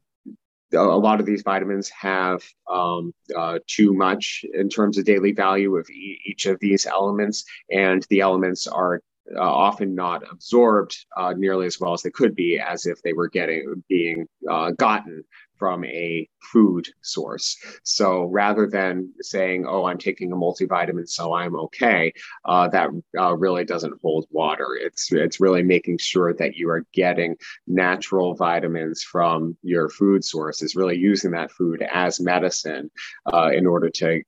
a lot of these vitamins have um, uh, too much in terms of daily value of e- each of these elements, and the elements are uh, often not absorbed uh, nearly as well as they could be, as if they were getting being uh, gotten from a food source. So rather than saying, "Oh, I'm taking a multivitamin, so I'm okay," uh, that uh, really doesn't hold water. It's it's really making sure that you are getting natural vitamins from your food sources, really using that food as medicine uh, in order to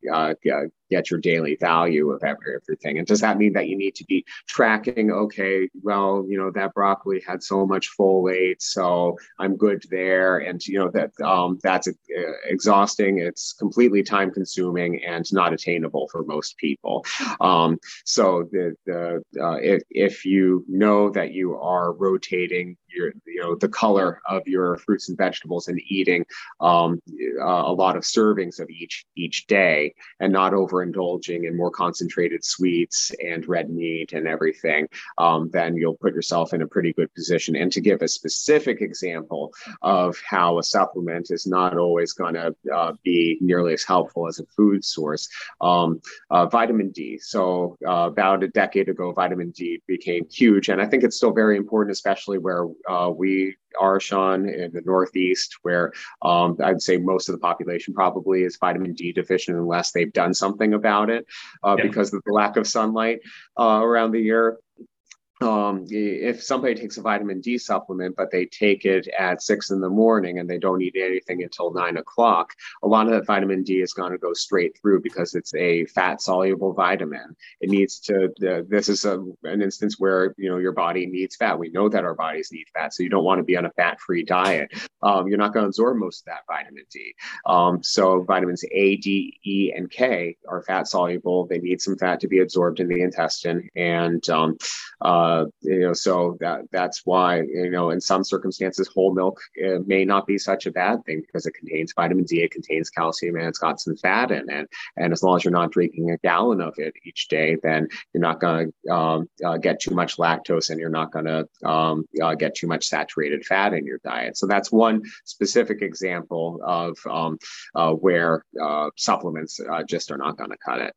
get your daily value of everything. And does that mean that you need to be tracking? Okay, well, you know that broccoli had so much folate, so I'm good there, and you know that um, that's uh, exhausting. It's completely time consuming and not attainable for most people. Um, so the, the uh, if, if you know that you are rotating your you know the color of your fruits and vegetables and eating um, uh, a lot of servings of each each day and not overindulging in more concentrated sweets and red meat and everything um, then you'll put yourself in a pretty good position. And to give a specific example of how a supplement is not always going to uh, be nearly as helpful as a food source um, uh, vitamin d. So uh, about a decade ago vitamin d became huge and i think it's still very important especially where uh, we are, Sean, in the Northeast, where um, I'd say most of the population probably is vitamin D deficient unless they've done something about it uh, yeah. because of the lack of sunlight uh, around the year um, if somebody takes a vitamin D supplement, but they take it at six in the morning and they don't eat anything until nine o'clock, a lot of that vitamin D is going to go straight through because it's a fat soluble vitamin. It needs to, this is a, an instance where, you know, your body needs fat. We know that our bodies need fat. So you don't want to be on a fat free diet. Um, you're not going to absorb most of that vitamin D. Um, so vitamins A, D, E, and K are fat soluble. They need some fat to be absorbed in the intestine. And, um, uh, uh, you know, so that that's why you know in some circumstances whole milk uh, may not be such a bad thing because it contains vitamin D, it contains calcium, and it's got some fat in it. And as long as you're not drinking a gallon of it each day, then you're not going to um, uh, get too much lactose, and you're not going to um, uh, get too much saturated fat in your diet. So that's one specific example of um, uh, where uh, supplements just are not going to cut it.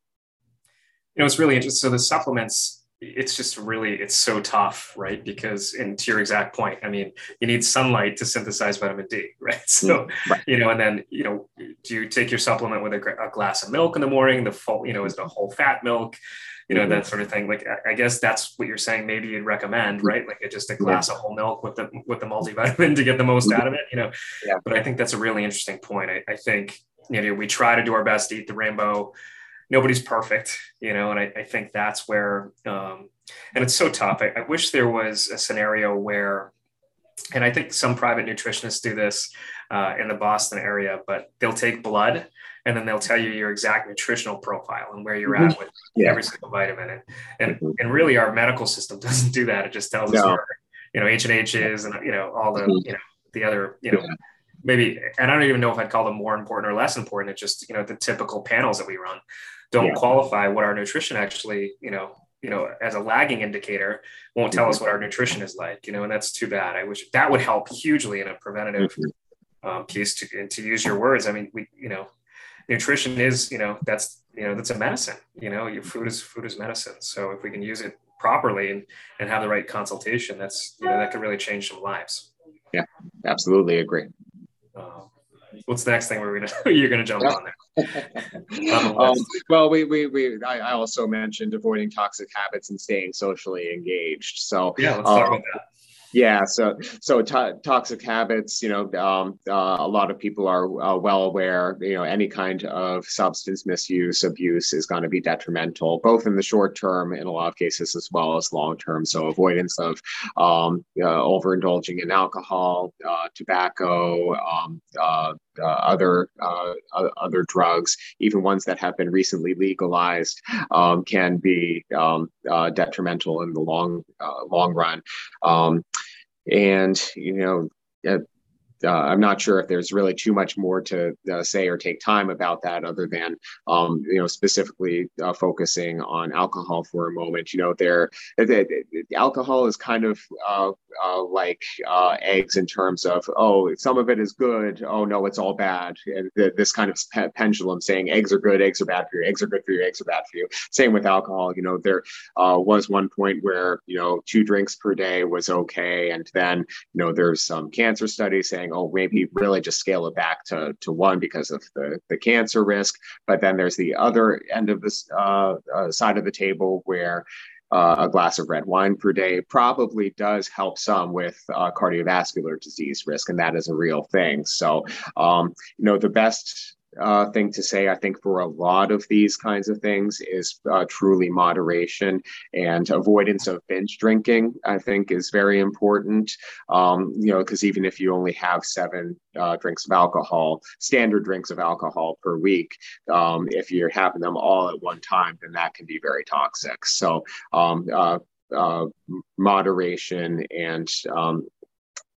You know, it's really interesting. So the supplements it's just really it's so tough right because and to your exact point i mean you need sunlight to synthesize vitamin d right so mm, right. you know and then you know do you take your supplement with a, a, glass of milk in the morning the full you know is a whole fat milk you know mm-hmm. that sort of thing like I, I guess that's what you're saying maybe you'd recommend mm. right like just a glass yeah. of whole milk with the with the multivitamin to get the most mm-hmm. out of it you know yeah. but i think that's a really interesting point I, I think you know we try to do our best to eat the rainbow nobody's perfect, you know, and I, I think that's where, um, and it's so tough. I, I, wish there was a scenario where, and I think some private nutritionists do this uh, in the Boston area, but they'll take blood and then they'll tell you your exact nutritional profile and where you're mm-hmm. at with yeah. every single vitamin. And, and, mm-hmm. and really our medical system doesn't do that. It just tells no. us where, you know, H and H is and, you know, all the, mm-hmm. you know, the other, you know, yeah maybe and i don't even know if i'd call them more important or less important it's just you know the typical panels that we run don't yeah. qualify what our nutrition actually, you know, you know, as a lagging indicator, won't tell us mm-hmm. what our nutrition is like, you know, and that's too bad. I wish that would help hugely in a preventative mm-hmm. um, piece to, and to use your words. I mean, we, you know, nutrition is, you know, that's, you know, that's a medicine, you know, your food is food is medicine. So if we can use it properly and, and have the right consultation, that's, you know, that could really change some lives. Yeah, absolutely agree. Um, what's the next thing we're gonna you're gonna jump on there? um, well, we we, we I, I, also mentioned avoiding toxic habits and staying socially engaged. So yeah, let's talk um, about that. Yeah, so so to- toxic habits, you know, um, uh, a lot of people are uh, well aware. You know, any kind of substance misuse, abuse is going to be detrimental, both in the short term, in a lot of cases, as well as long term. So avoidance of um, uh, overindulging in alcohol, uh, tobacco, um, uh, uh, other uh, other drugs, even ones that have been recently legalized, um, can be um, uh, detrimental in the long long run. Um, and you know uh, I'm not sure if there's really too much more to uh, say or take time about that, other than um, you know specifically uh, focusing on alcohol for a moment. You know, there the, the, alcohol is kind of uh, uh, like uh, eggs in terms of oh, some of it is good. Oh no, it's all bad. And this kind of pe- pendulum saying eggs are good, eggs are bad for you, eggs are good for you, eggs are bad for you. Same with alcohol. You know, there was one point where you know two drinks per day was okay, and then you know there's some cancer studies saying oh, maybe really just scale it back to, to one because of the, the cancer risk. But then there's the other end of this uh, uh, side of the table where uh, a glass of red wine per day probably does help some with uh, cardiovascular disease risk, and that is a real thing. So, um, you know, the best uh, thing to say, I think, for a lot of these kinds of things is uh, truly moderation and avoidance of binge drinking, I think, is very important. Um, you know, because even if you only have seven uh, drinks of alcohol, standard drinks of alcohol per week, um, if you're having them all at one time, then that can be very toxic. So, um, uh, uh, moderation and um,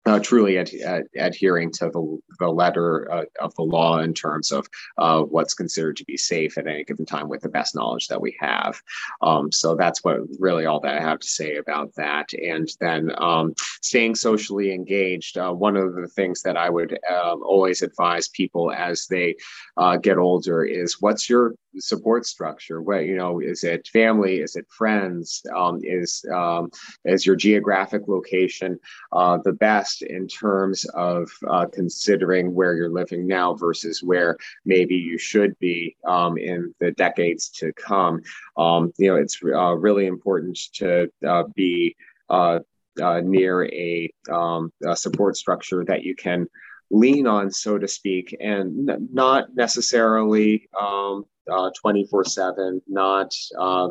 uh, truly ad- ad- adhering to the, the letter uh, of the law in terms of uh, what's considered to be safe at any given time with the best knowledge that we have. Um, so that's what really all that I have to say about that. And then um, staying socially engaged. Uh, one of the things that I would um, always advise people as they uh, get older is what's your support structure? What you know is it family? Is it friends? Um, is um, is your geographic location uh, the best in terms of uh, considering where you're living now versus where maybe you should be um, in the decades to come? Um, you know, it's uh, really important to uh, be uh, uh, near a, um, a support structure that you can lean on, so to speak, and n- not necessarily um, uh, 24 7, not uh,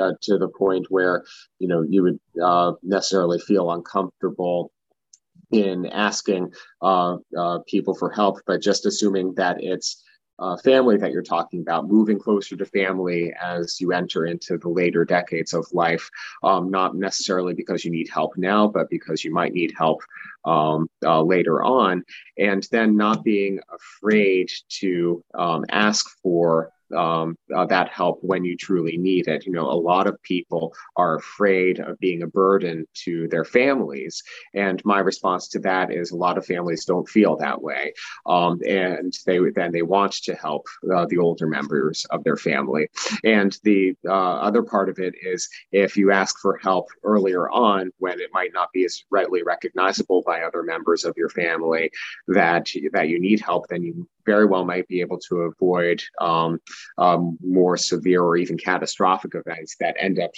uh, to the point where you know you would uh, necessarily feel uncomfortable in asking uh, people for help, but just assuming that it's uh, family that you're talking about, moving closer to family as you enter into the later decades of life, um, not necessarily because you need help now, but because you might need help um, uh, later on, and then not being afraid to um, ask for um, uh, that help when you truly need it. You know, a lot of people are afraid of being a burden to their families. And my response to that is a lot of families don't feel that way. Um, and they then they want to help uh, the older members of their family. And the uh, other part of it is if you ask for help earlier on when it might not be as readily recognizable by other members of your family that, that you need help, then you very well might be able to avoid um, um, more severe or even catastrophic events that end up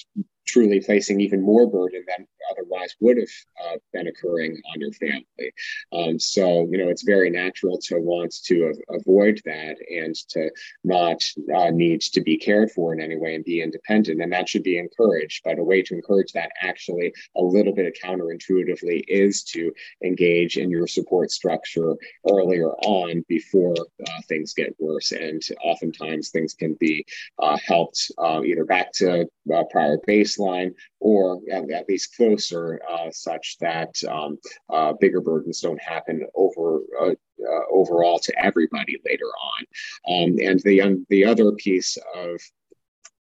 truly placing even more burden than otherwise would have uh, been occurring on your family. Um, so, you know, it's very natural to want to avoid that and to not uh, need to be cared for in any way and be independent. And that should be encouraged. But a way to encourage that actually a little bit counterintuitively is to engage in your support structure earlier on before uh, things get worse. And oftentimes things can be uh, helped uh, either back to uh, prior baseline or at, at least closer, uh, such that um, uh, bigger burdens don't happen over uh, uh overall to everybody later on. Um, and the the other piece of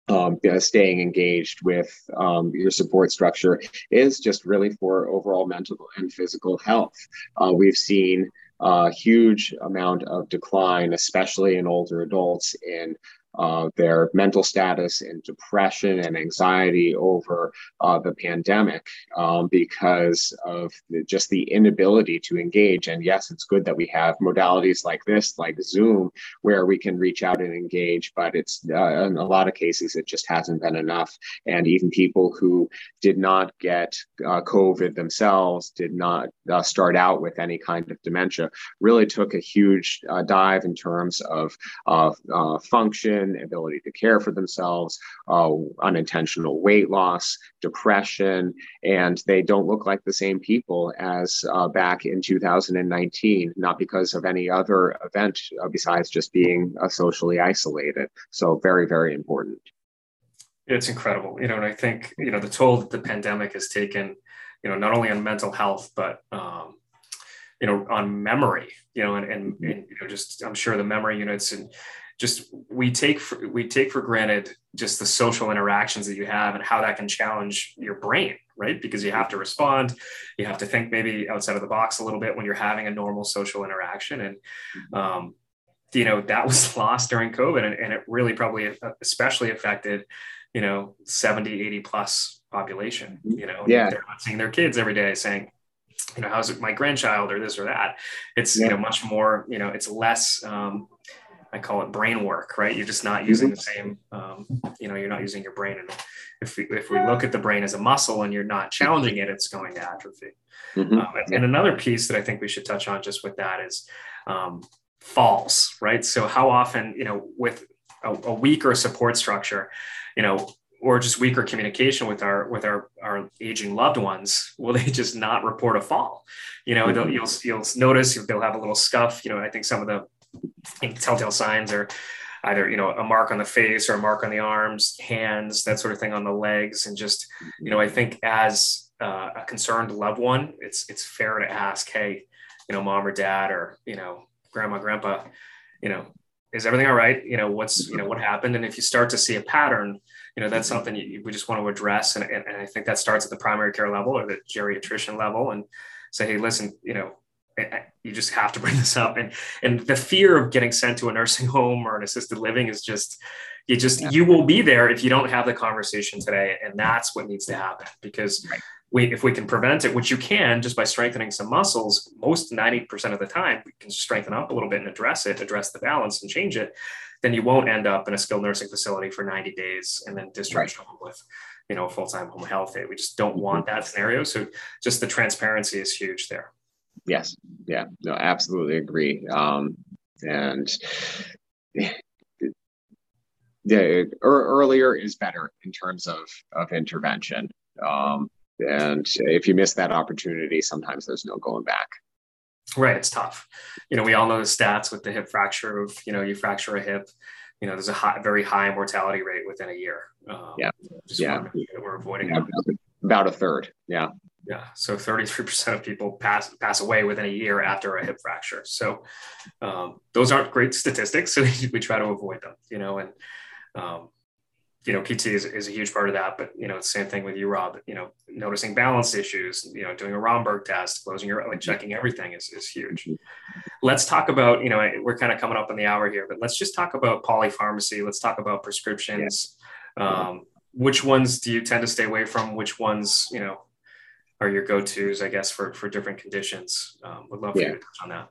um, staying engaged with um, your support structure is just really for overall mental and physical health. Uh, we've seen a huge amount of decline, especially in older adults, in uh, their mental status and depression and anxiety over uh, the pandemic um, because of the, just the inability to engage. And yes, it's good that we have modalities like this, like Zoom, where we can reach out and engage, but it's uh, in a lot of cases, it just hasn't been enough. And even people who did not get uh, COVID themselves, did not uh, start out with any kind of dementia, really took a huge uh, dive in terms of function ability to care for themselves, uh, unintentional weight loss, depression, and they don't look like the same people as uh, back in 2019, not because of any other event uh, besides just being uh, socially isolated. So, very, very important. It's incredible, you know, and I think you know the toll that the pandemic has taken you know, not only on mental health, but, um, you know, on memory, you know, and, and, mm-hmm. and, you know, just, I'm sure the memory units and just, we take, for, we take for granted just the social interactions that you have and how that can challenge your brain, right? Because you have to respond, you have to think maybe outside of the box a little bit when you're having a normal social interaction. And, mm-hmm. um, you know, that was lost during COVID and, and it really probably especially affected, you know, 70, 80 plus population, mm-hmm. you know, yeah. they're not seeing their kids every day saying, you know, how's it my grandchild or this or that. It's, yeah. you know, much more, you know, it's less, um, I call it brain work, right? You're just not using mm-hmm. the same, um, you know, you're not using your brain. And if we, if we look at the brain as a muscle and you're not challenging it, it's going to atrophy. Mm-hmm. Um, and, and, another piece that I think we should touch on just with that is um, falls, right? So how often, you know, with a, a weaker support structure, you know, or just weaker communication with our with our our aging loved ones will they just not report a fall you know mm-hmm. you'll you'll notice they'll have a little scuff you know i think some of the telltale signs are either you know a mark on the face or a mark on the arms hands that sort of thing on the legs. And just you know i think as uh, a concerned loved one it's it's fair to ask hey you know mom or dad or you know grandma grandpa you know is everything all right? You know what's you know what happened? And if you start to see a pattern you know that's something you, we just want to address. And, and, and i think that starts at the primary care level or the geriatrician level and say hey listen you know you just have to bring this up and and the fear of getting sent to a nursing home or an assisted living is just you just yeah. you will be there if you don't have the conversation today and that's what needs to happen because right. we if we can prevent it which you can just by strengthening some muscles most 90% of the time we can strengthen up a little bit and address it address the balance and change it then you won't end up in a skilled nursing facility for 90 days and then discharged right. home with you know full-time home health aid we just don't mm-hmm. want that scenario so just the transparency is huge there Yes. Yeah. No, absolutely agree. Um, and the earlier is better in terms of of intervention. Um, and if you miss that opportunity, sometimes there's no going back. Right, it's tough. You know, we all know the stats with the hip fracture of you know you fracture a hip, you know, there's a high, very high mortality rate within a year. Um, yeah, yeah, we're avoiding yeah, about a third. Yeah, yeah. So 33% of people pass pass away within a year after a hip fracture. So um, those aren't great statistics. So we try to avoid them, you know, and, um, you know, PT is, is a huge part of that, but you know, same thing with you, Rob, you know, noticing balance issues, you know, doing a Romberg test, closing your, like checking everything is, is huge. Let's talk about, you know, we're kind of coming up on the hour here, but let's just talk about polypharmacy. Let's talk about prescriptions. Yeah. Um, which ones do you tend to stay away from? Which ones, you know, are your go-tos, I guess, for for different conditions. Um, would love for yeah. you to touch on that.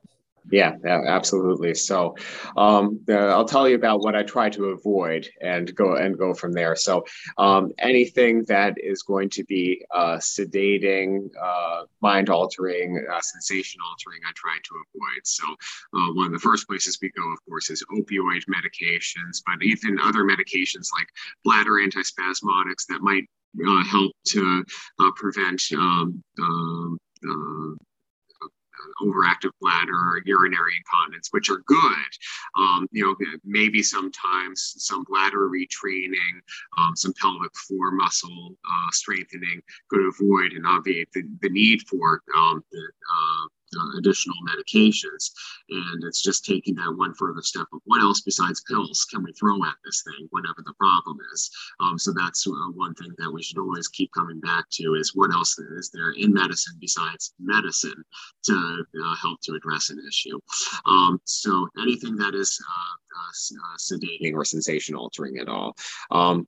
Yeah, absolutely. So, um, I'll tell you about what I try to avoid and go and go from there. So, um, anything that is going to be uh, sedating, uh, mind altering, uh, sensation altering, I try to avoid. So, uh, one of the first places we go, of course, is opioid medications, but even other medications like bladder antispasmodics that might uh, help to prevent um, um overactive bladder or urinary incontinence, which are good. Um, you know, maybe sometimes some bladder retraining, um, some pelvic floor muscle uh, strengthening could avoid and obviate the, the need for um, the, uh, additional medications. And it's just taking that one further step of what else besides pills can we throw at this thing, whatever the problem is. Um, so that's uh, one thing that we should always keep coming back to is what else is there in medicine besides medicine to uh, help to address an issue. Um, so anything that is uh, uh, uh, sedating or sensation altering at all. Um,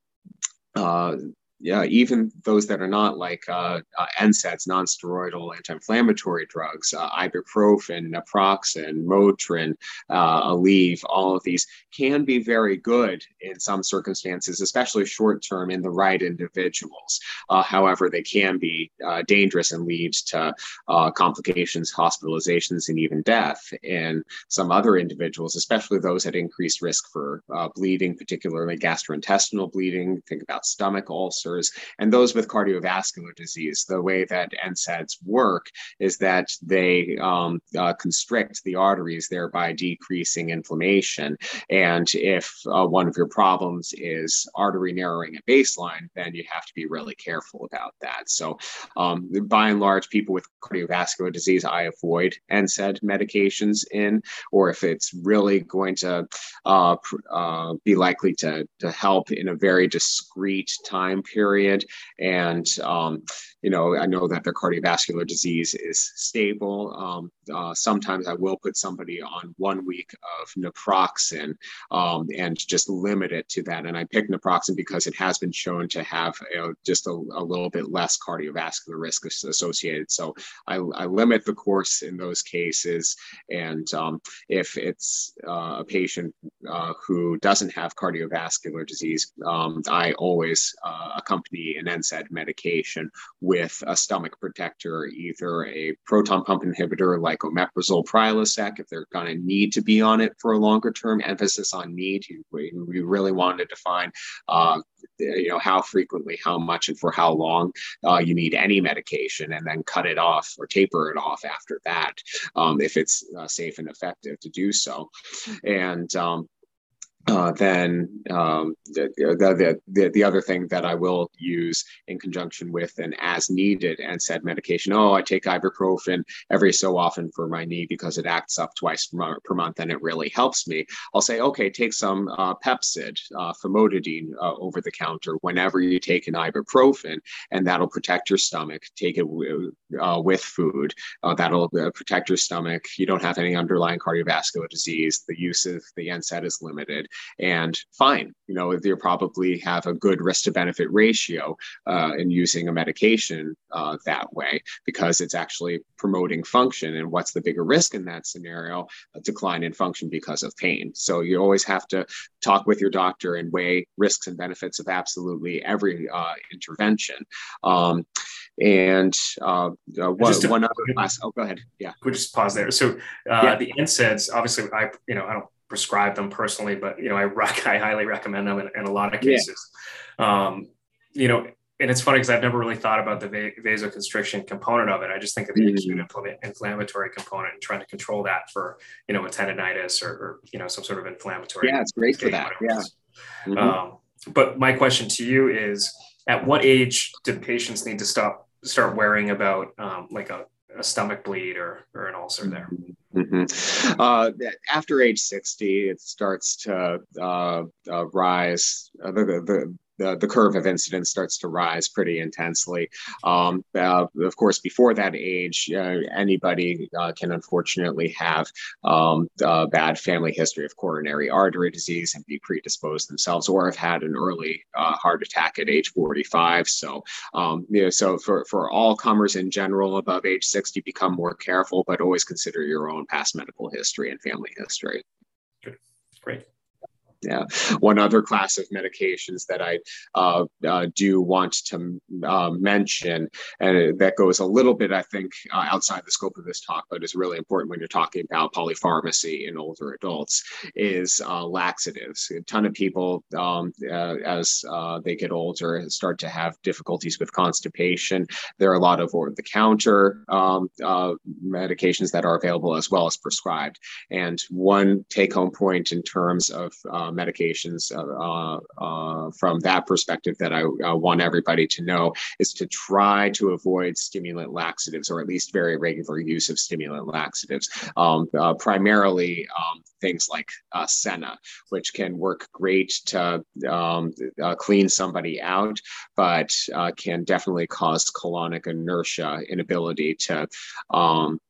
yeah, even those that are not like uh, uh, NSAIDs, non-steroidal anti-inflammatory drugs, uh, ibuprofen, naproxen, Motrin, uh, Aleve, all of these can be very good in some circumstances, especially short-term in the right individuals. Uh, however, they can be uh, dangerous and lead to complications, hospitalizations, and even death in some other individuals, especially those at increased risk for bleeding, particularly gastrointestinal bleeding. Think about stomach ulcers ulcers. And those with cardiovascular disease, the way that NSAIDs work is that they um, uh, constrict the arteries, thereby decreasing inflammation. And if uh, one of your problems is artery narrowing at baseline, then you have to be really careful about that. So, um, by and large, people with cardiovascular disease, I avoid NSAID medications in, or if it's really going to uh, uh, be likely to, to help in a very discrete time period. And, um, you know, I know that their cardiovascular disease is stable. Um, uh, sometimes I will put somebody on one week of naproxen um, and just limit it to that. And I pick naproxen because it has been shown to have you know, just a, a, little bit less cardiovascular risk associated. So I, I limit the course in those cases. And um, if it's uh, a patient uh, who doesn't have cardiovascular disease, um, I always uh, accompany an NSAID medication with a stomach protector, either a proton pump inhibitor like omeprazole prilosec, if they're going to need to be on it for a longer term, emphasis on need. We, really want to define, uh, you know, how frequently, how much, and for how long uh, you need any medication, and then cut it off or taper it off after that um, if it's uh, safe and effective to do so. And um, uh, then um, the, the, the, the, other thing that I will use in conjunction with an as needed NSAID medication. Oh, I take ibuprofen every so often for my knee because it acts up twice per month and it really helps me. I'll say, okay, take some uh, Pepcid, uh, famotidine uh, over the counter whenever you take an ibuprofen, and that'll protect your stomach. Take it uh, with food. Uh, that'll protect your stomach. You don't have any underlying cardiovascular disease. The use of the NSAID is limited and fine. You know, you probably have a good risk to benefit ratio uh, in using a medication uh, that way because it's actually promoting function. And what's the bigger risk in that scenario? A decline in function because of pain. So you always have to talk with your doctor and weigh risks and benefits of absolutely every uh, intervention. Um, and uh, uh, one, to, one other class. Oh, go ahead. Yeah. We'll just pause there. So uh, yeah. the NSAIDs, obviously, I you know I don't prescribe them personally, but you know, I, rec- I highly recommend them in, in a lot of cases. Yeah. Um, you know, and it's funny because I've never really thought about the va- vasoconstriction component of it. I just think of the mm-hmm. acute infl- inflammatory component and trying to control that for you know a tendonitis or, or you know some sort of inflammatory. Yeah, it's great for that. Yeah. Mm-hmm. Um, but my question to you is: At what age do patients need to stop start worrying about um, like a a stomach bleed or, or an ulcer there. Mm-hmm. Uh, after age 60, it starts to uh, uh, rise. Uh, the, the, the, the curve of incidence starts to rise pretty intensely. Um, uh, of course, before that age, uh, anybody uh, can unfortunately have um, a bad family history of coronary artery disease and be predisposed themselves, or have had an early uh, heart attack at age 45. So, um, you know, so for, for all comers in general above age 60, become more careful, but always consider your own past medical history and family history. Great. Yeah. One other class of medications that I uh, uh, do want to uh, mention, and that goes a little bit, I think, uh, outside the scope of this talk, but is really important when you're talking about polypharmacy in older adults, is uh, laxatives. A ton of people, um, uh, as they get older, start to have difficulties with constipation. There are a lot of over-the-counter um, medications that are available as well as prescribed. And one take-home point in terms of medications uh, uh, from that perspective that I uh, want everybody to know is to try to avoid stimulant laxatives or at least very regular use of stimulant laxatives, um, primarily um, things like uh, Senna, which can work great to um, uh, clean somebody out, but uh, can definitely cause colonic inertia, inability to um,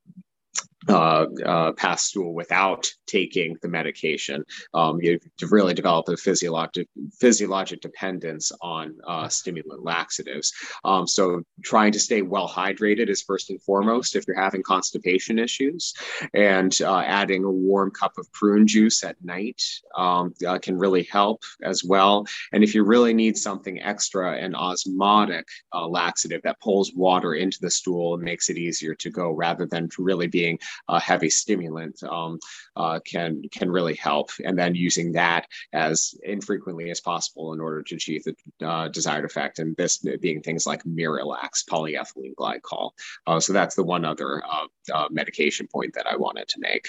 uh, uh, pass stool without taking the medication. Um, you really develop a physiologic physiologic dependence on uh, stimulant laxatives. Um, so trying to stay well hydrated is first and foremost if you're having constipation issues, and uh, adding a warm cup of prune juice at night um, uh, can really help as well. And if you really need something extra, an osmotic uh, laxative that pulls water into the stool and makes it easier to go rather than really being a heavy stimulant um, uh, can can really help. And then using that as infrequently as possible in order to achieve the uh, desired effect. And this being things like Miralax, polyethylene glycol. Uh, so that's the one other uh, uh, medication point that I wanted to make.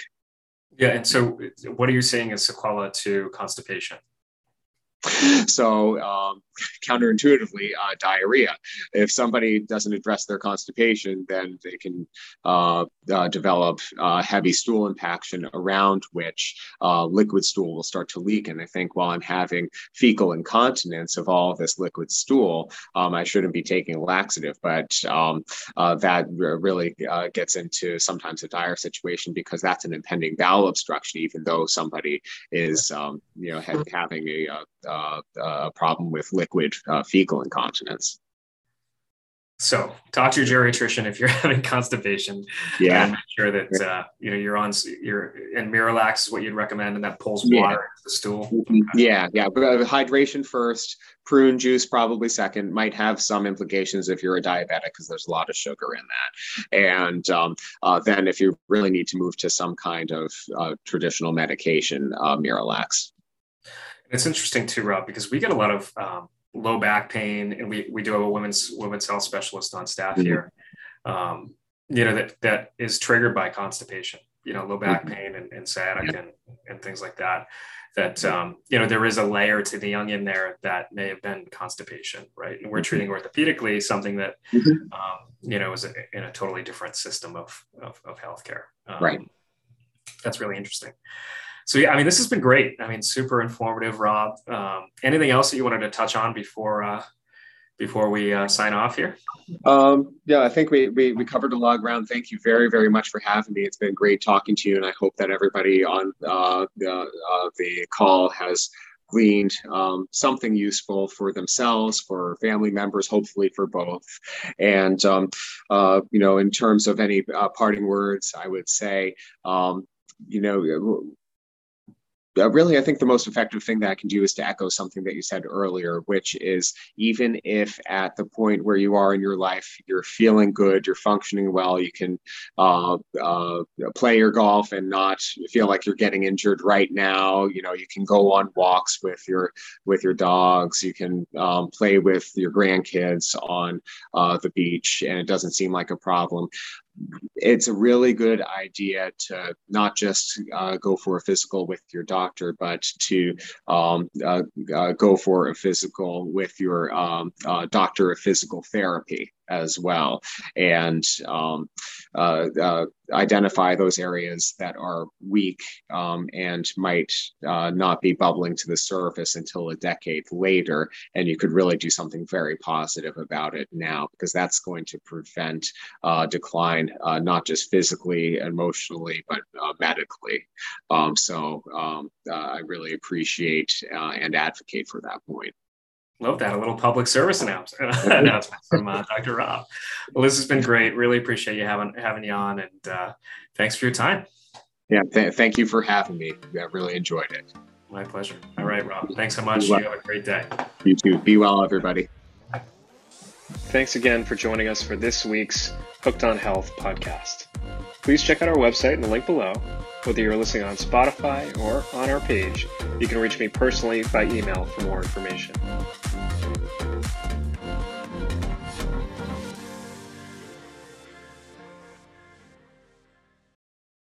Yeah, and so what are you saying is sequela to constipation? So, um, counterintuitively, uh, diarrhea. If somebody doesn't address their constipation, then they can uh, uh, develop uh, heavy stool impaction around which uh, liquid stool will start to leak. And I think while I'm having fecal incontinence of all of this liquid stool, um, I shouldn't be taking a laxative. But um, uh, that really gets into sometimes a dire situation because that's an impending bowel obstruction, even though somebody is, um, you know, ha- having a uh, a problem with liquid uh, fecal incontinence. So talk to your geriatrician if you're having constipation. Yeah. And make sure that uh, you know you're on your and Miralax is what you'd recommend, and that pulls water yeah. into the stool. Mm-hmm. Yeah, yeah. But uh, hydration first, prune juice probably second. Might have some implications if you're a diabetic because there's a lot of sugar in that. And um, uh, then if you really need to move to some kind of uh, traditional medication, uh, Miralax. It's interesting too, Rob, because we get a lot of um, low back pain, and we we do have a women's women's health specialist on staff mm-hmm. here. Um, you know that that is triggered by constipation. You know, low back mm-hmm. pain and, and sciatic yeah. and, and things like that. That um, you know there is a layer to the onion there that may have been constipation, right? And we're mm-hmm. treating orthopedically something that mm-hmm. um, you know is a, in a totally different system of of, of healthcare. Um, right. That's really interesting so yeah, I mean, this has been great. I mean, super informative, Rob. Um, anything else that you wanted to touch on before uh, before we uh, sign off here? Um, yeah, I think we, we, we covered a lot of ground. Thank you very, very much for having me. It's been great talking to you, and I hope that everybody on uh, the, uh, the call has gleaned um, something useful for themselves, for family members, hopefully for both. And, um, uh, you know, in terms of any uh, parting words, I would say, um, you know, really, I think the most effective thing that I can do is to echo something that you said earlier, which is even if at the point where you are in your life, you're feeling good, you're functioning well, you can uh, uh, play your golf and not feel like you're getting injured right now. You know, you can go on walks with your with your dogs. You can um, play with your grandkids on uh, the beach, and it doesn't seem like a problem it's a really good idea to not just uh, go for a physical with your doctor, but to um, uh, uh, go for a physical with your um, uh, doctor of physical therapy as well and um, uh, uh, identify those areas that are weak um, and might uh, not be bubbling to the surface until a decade later. And you could really do something very positive about it now because that's going to prevent uh, decline, uh, not just physically, emotionally, but uh, medically. Um, so um, I really appreciate and advocate for that point. Love that. A little public service announcement, announcement from uh, Dr. Rob. Well, this has been great. Really appreciate you having having you on, and uh, thanks for your time. Yeah, th- thank you for having me. I really enjoyed it. My pleasure. All right, Rob. Thanks so much. Well. You have a great day. You too. Be well, everybody. Thanks again for joining us for this week's Hooked on Health podcast. Please check out our website in the link below. Whether you're listening on Spotify or on our page, you can reach me personally by email for more information.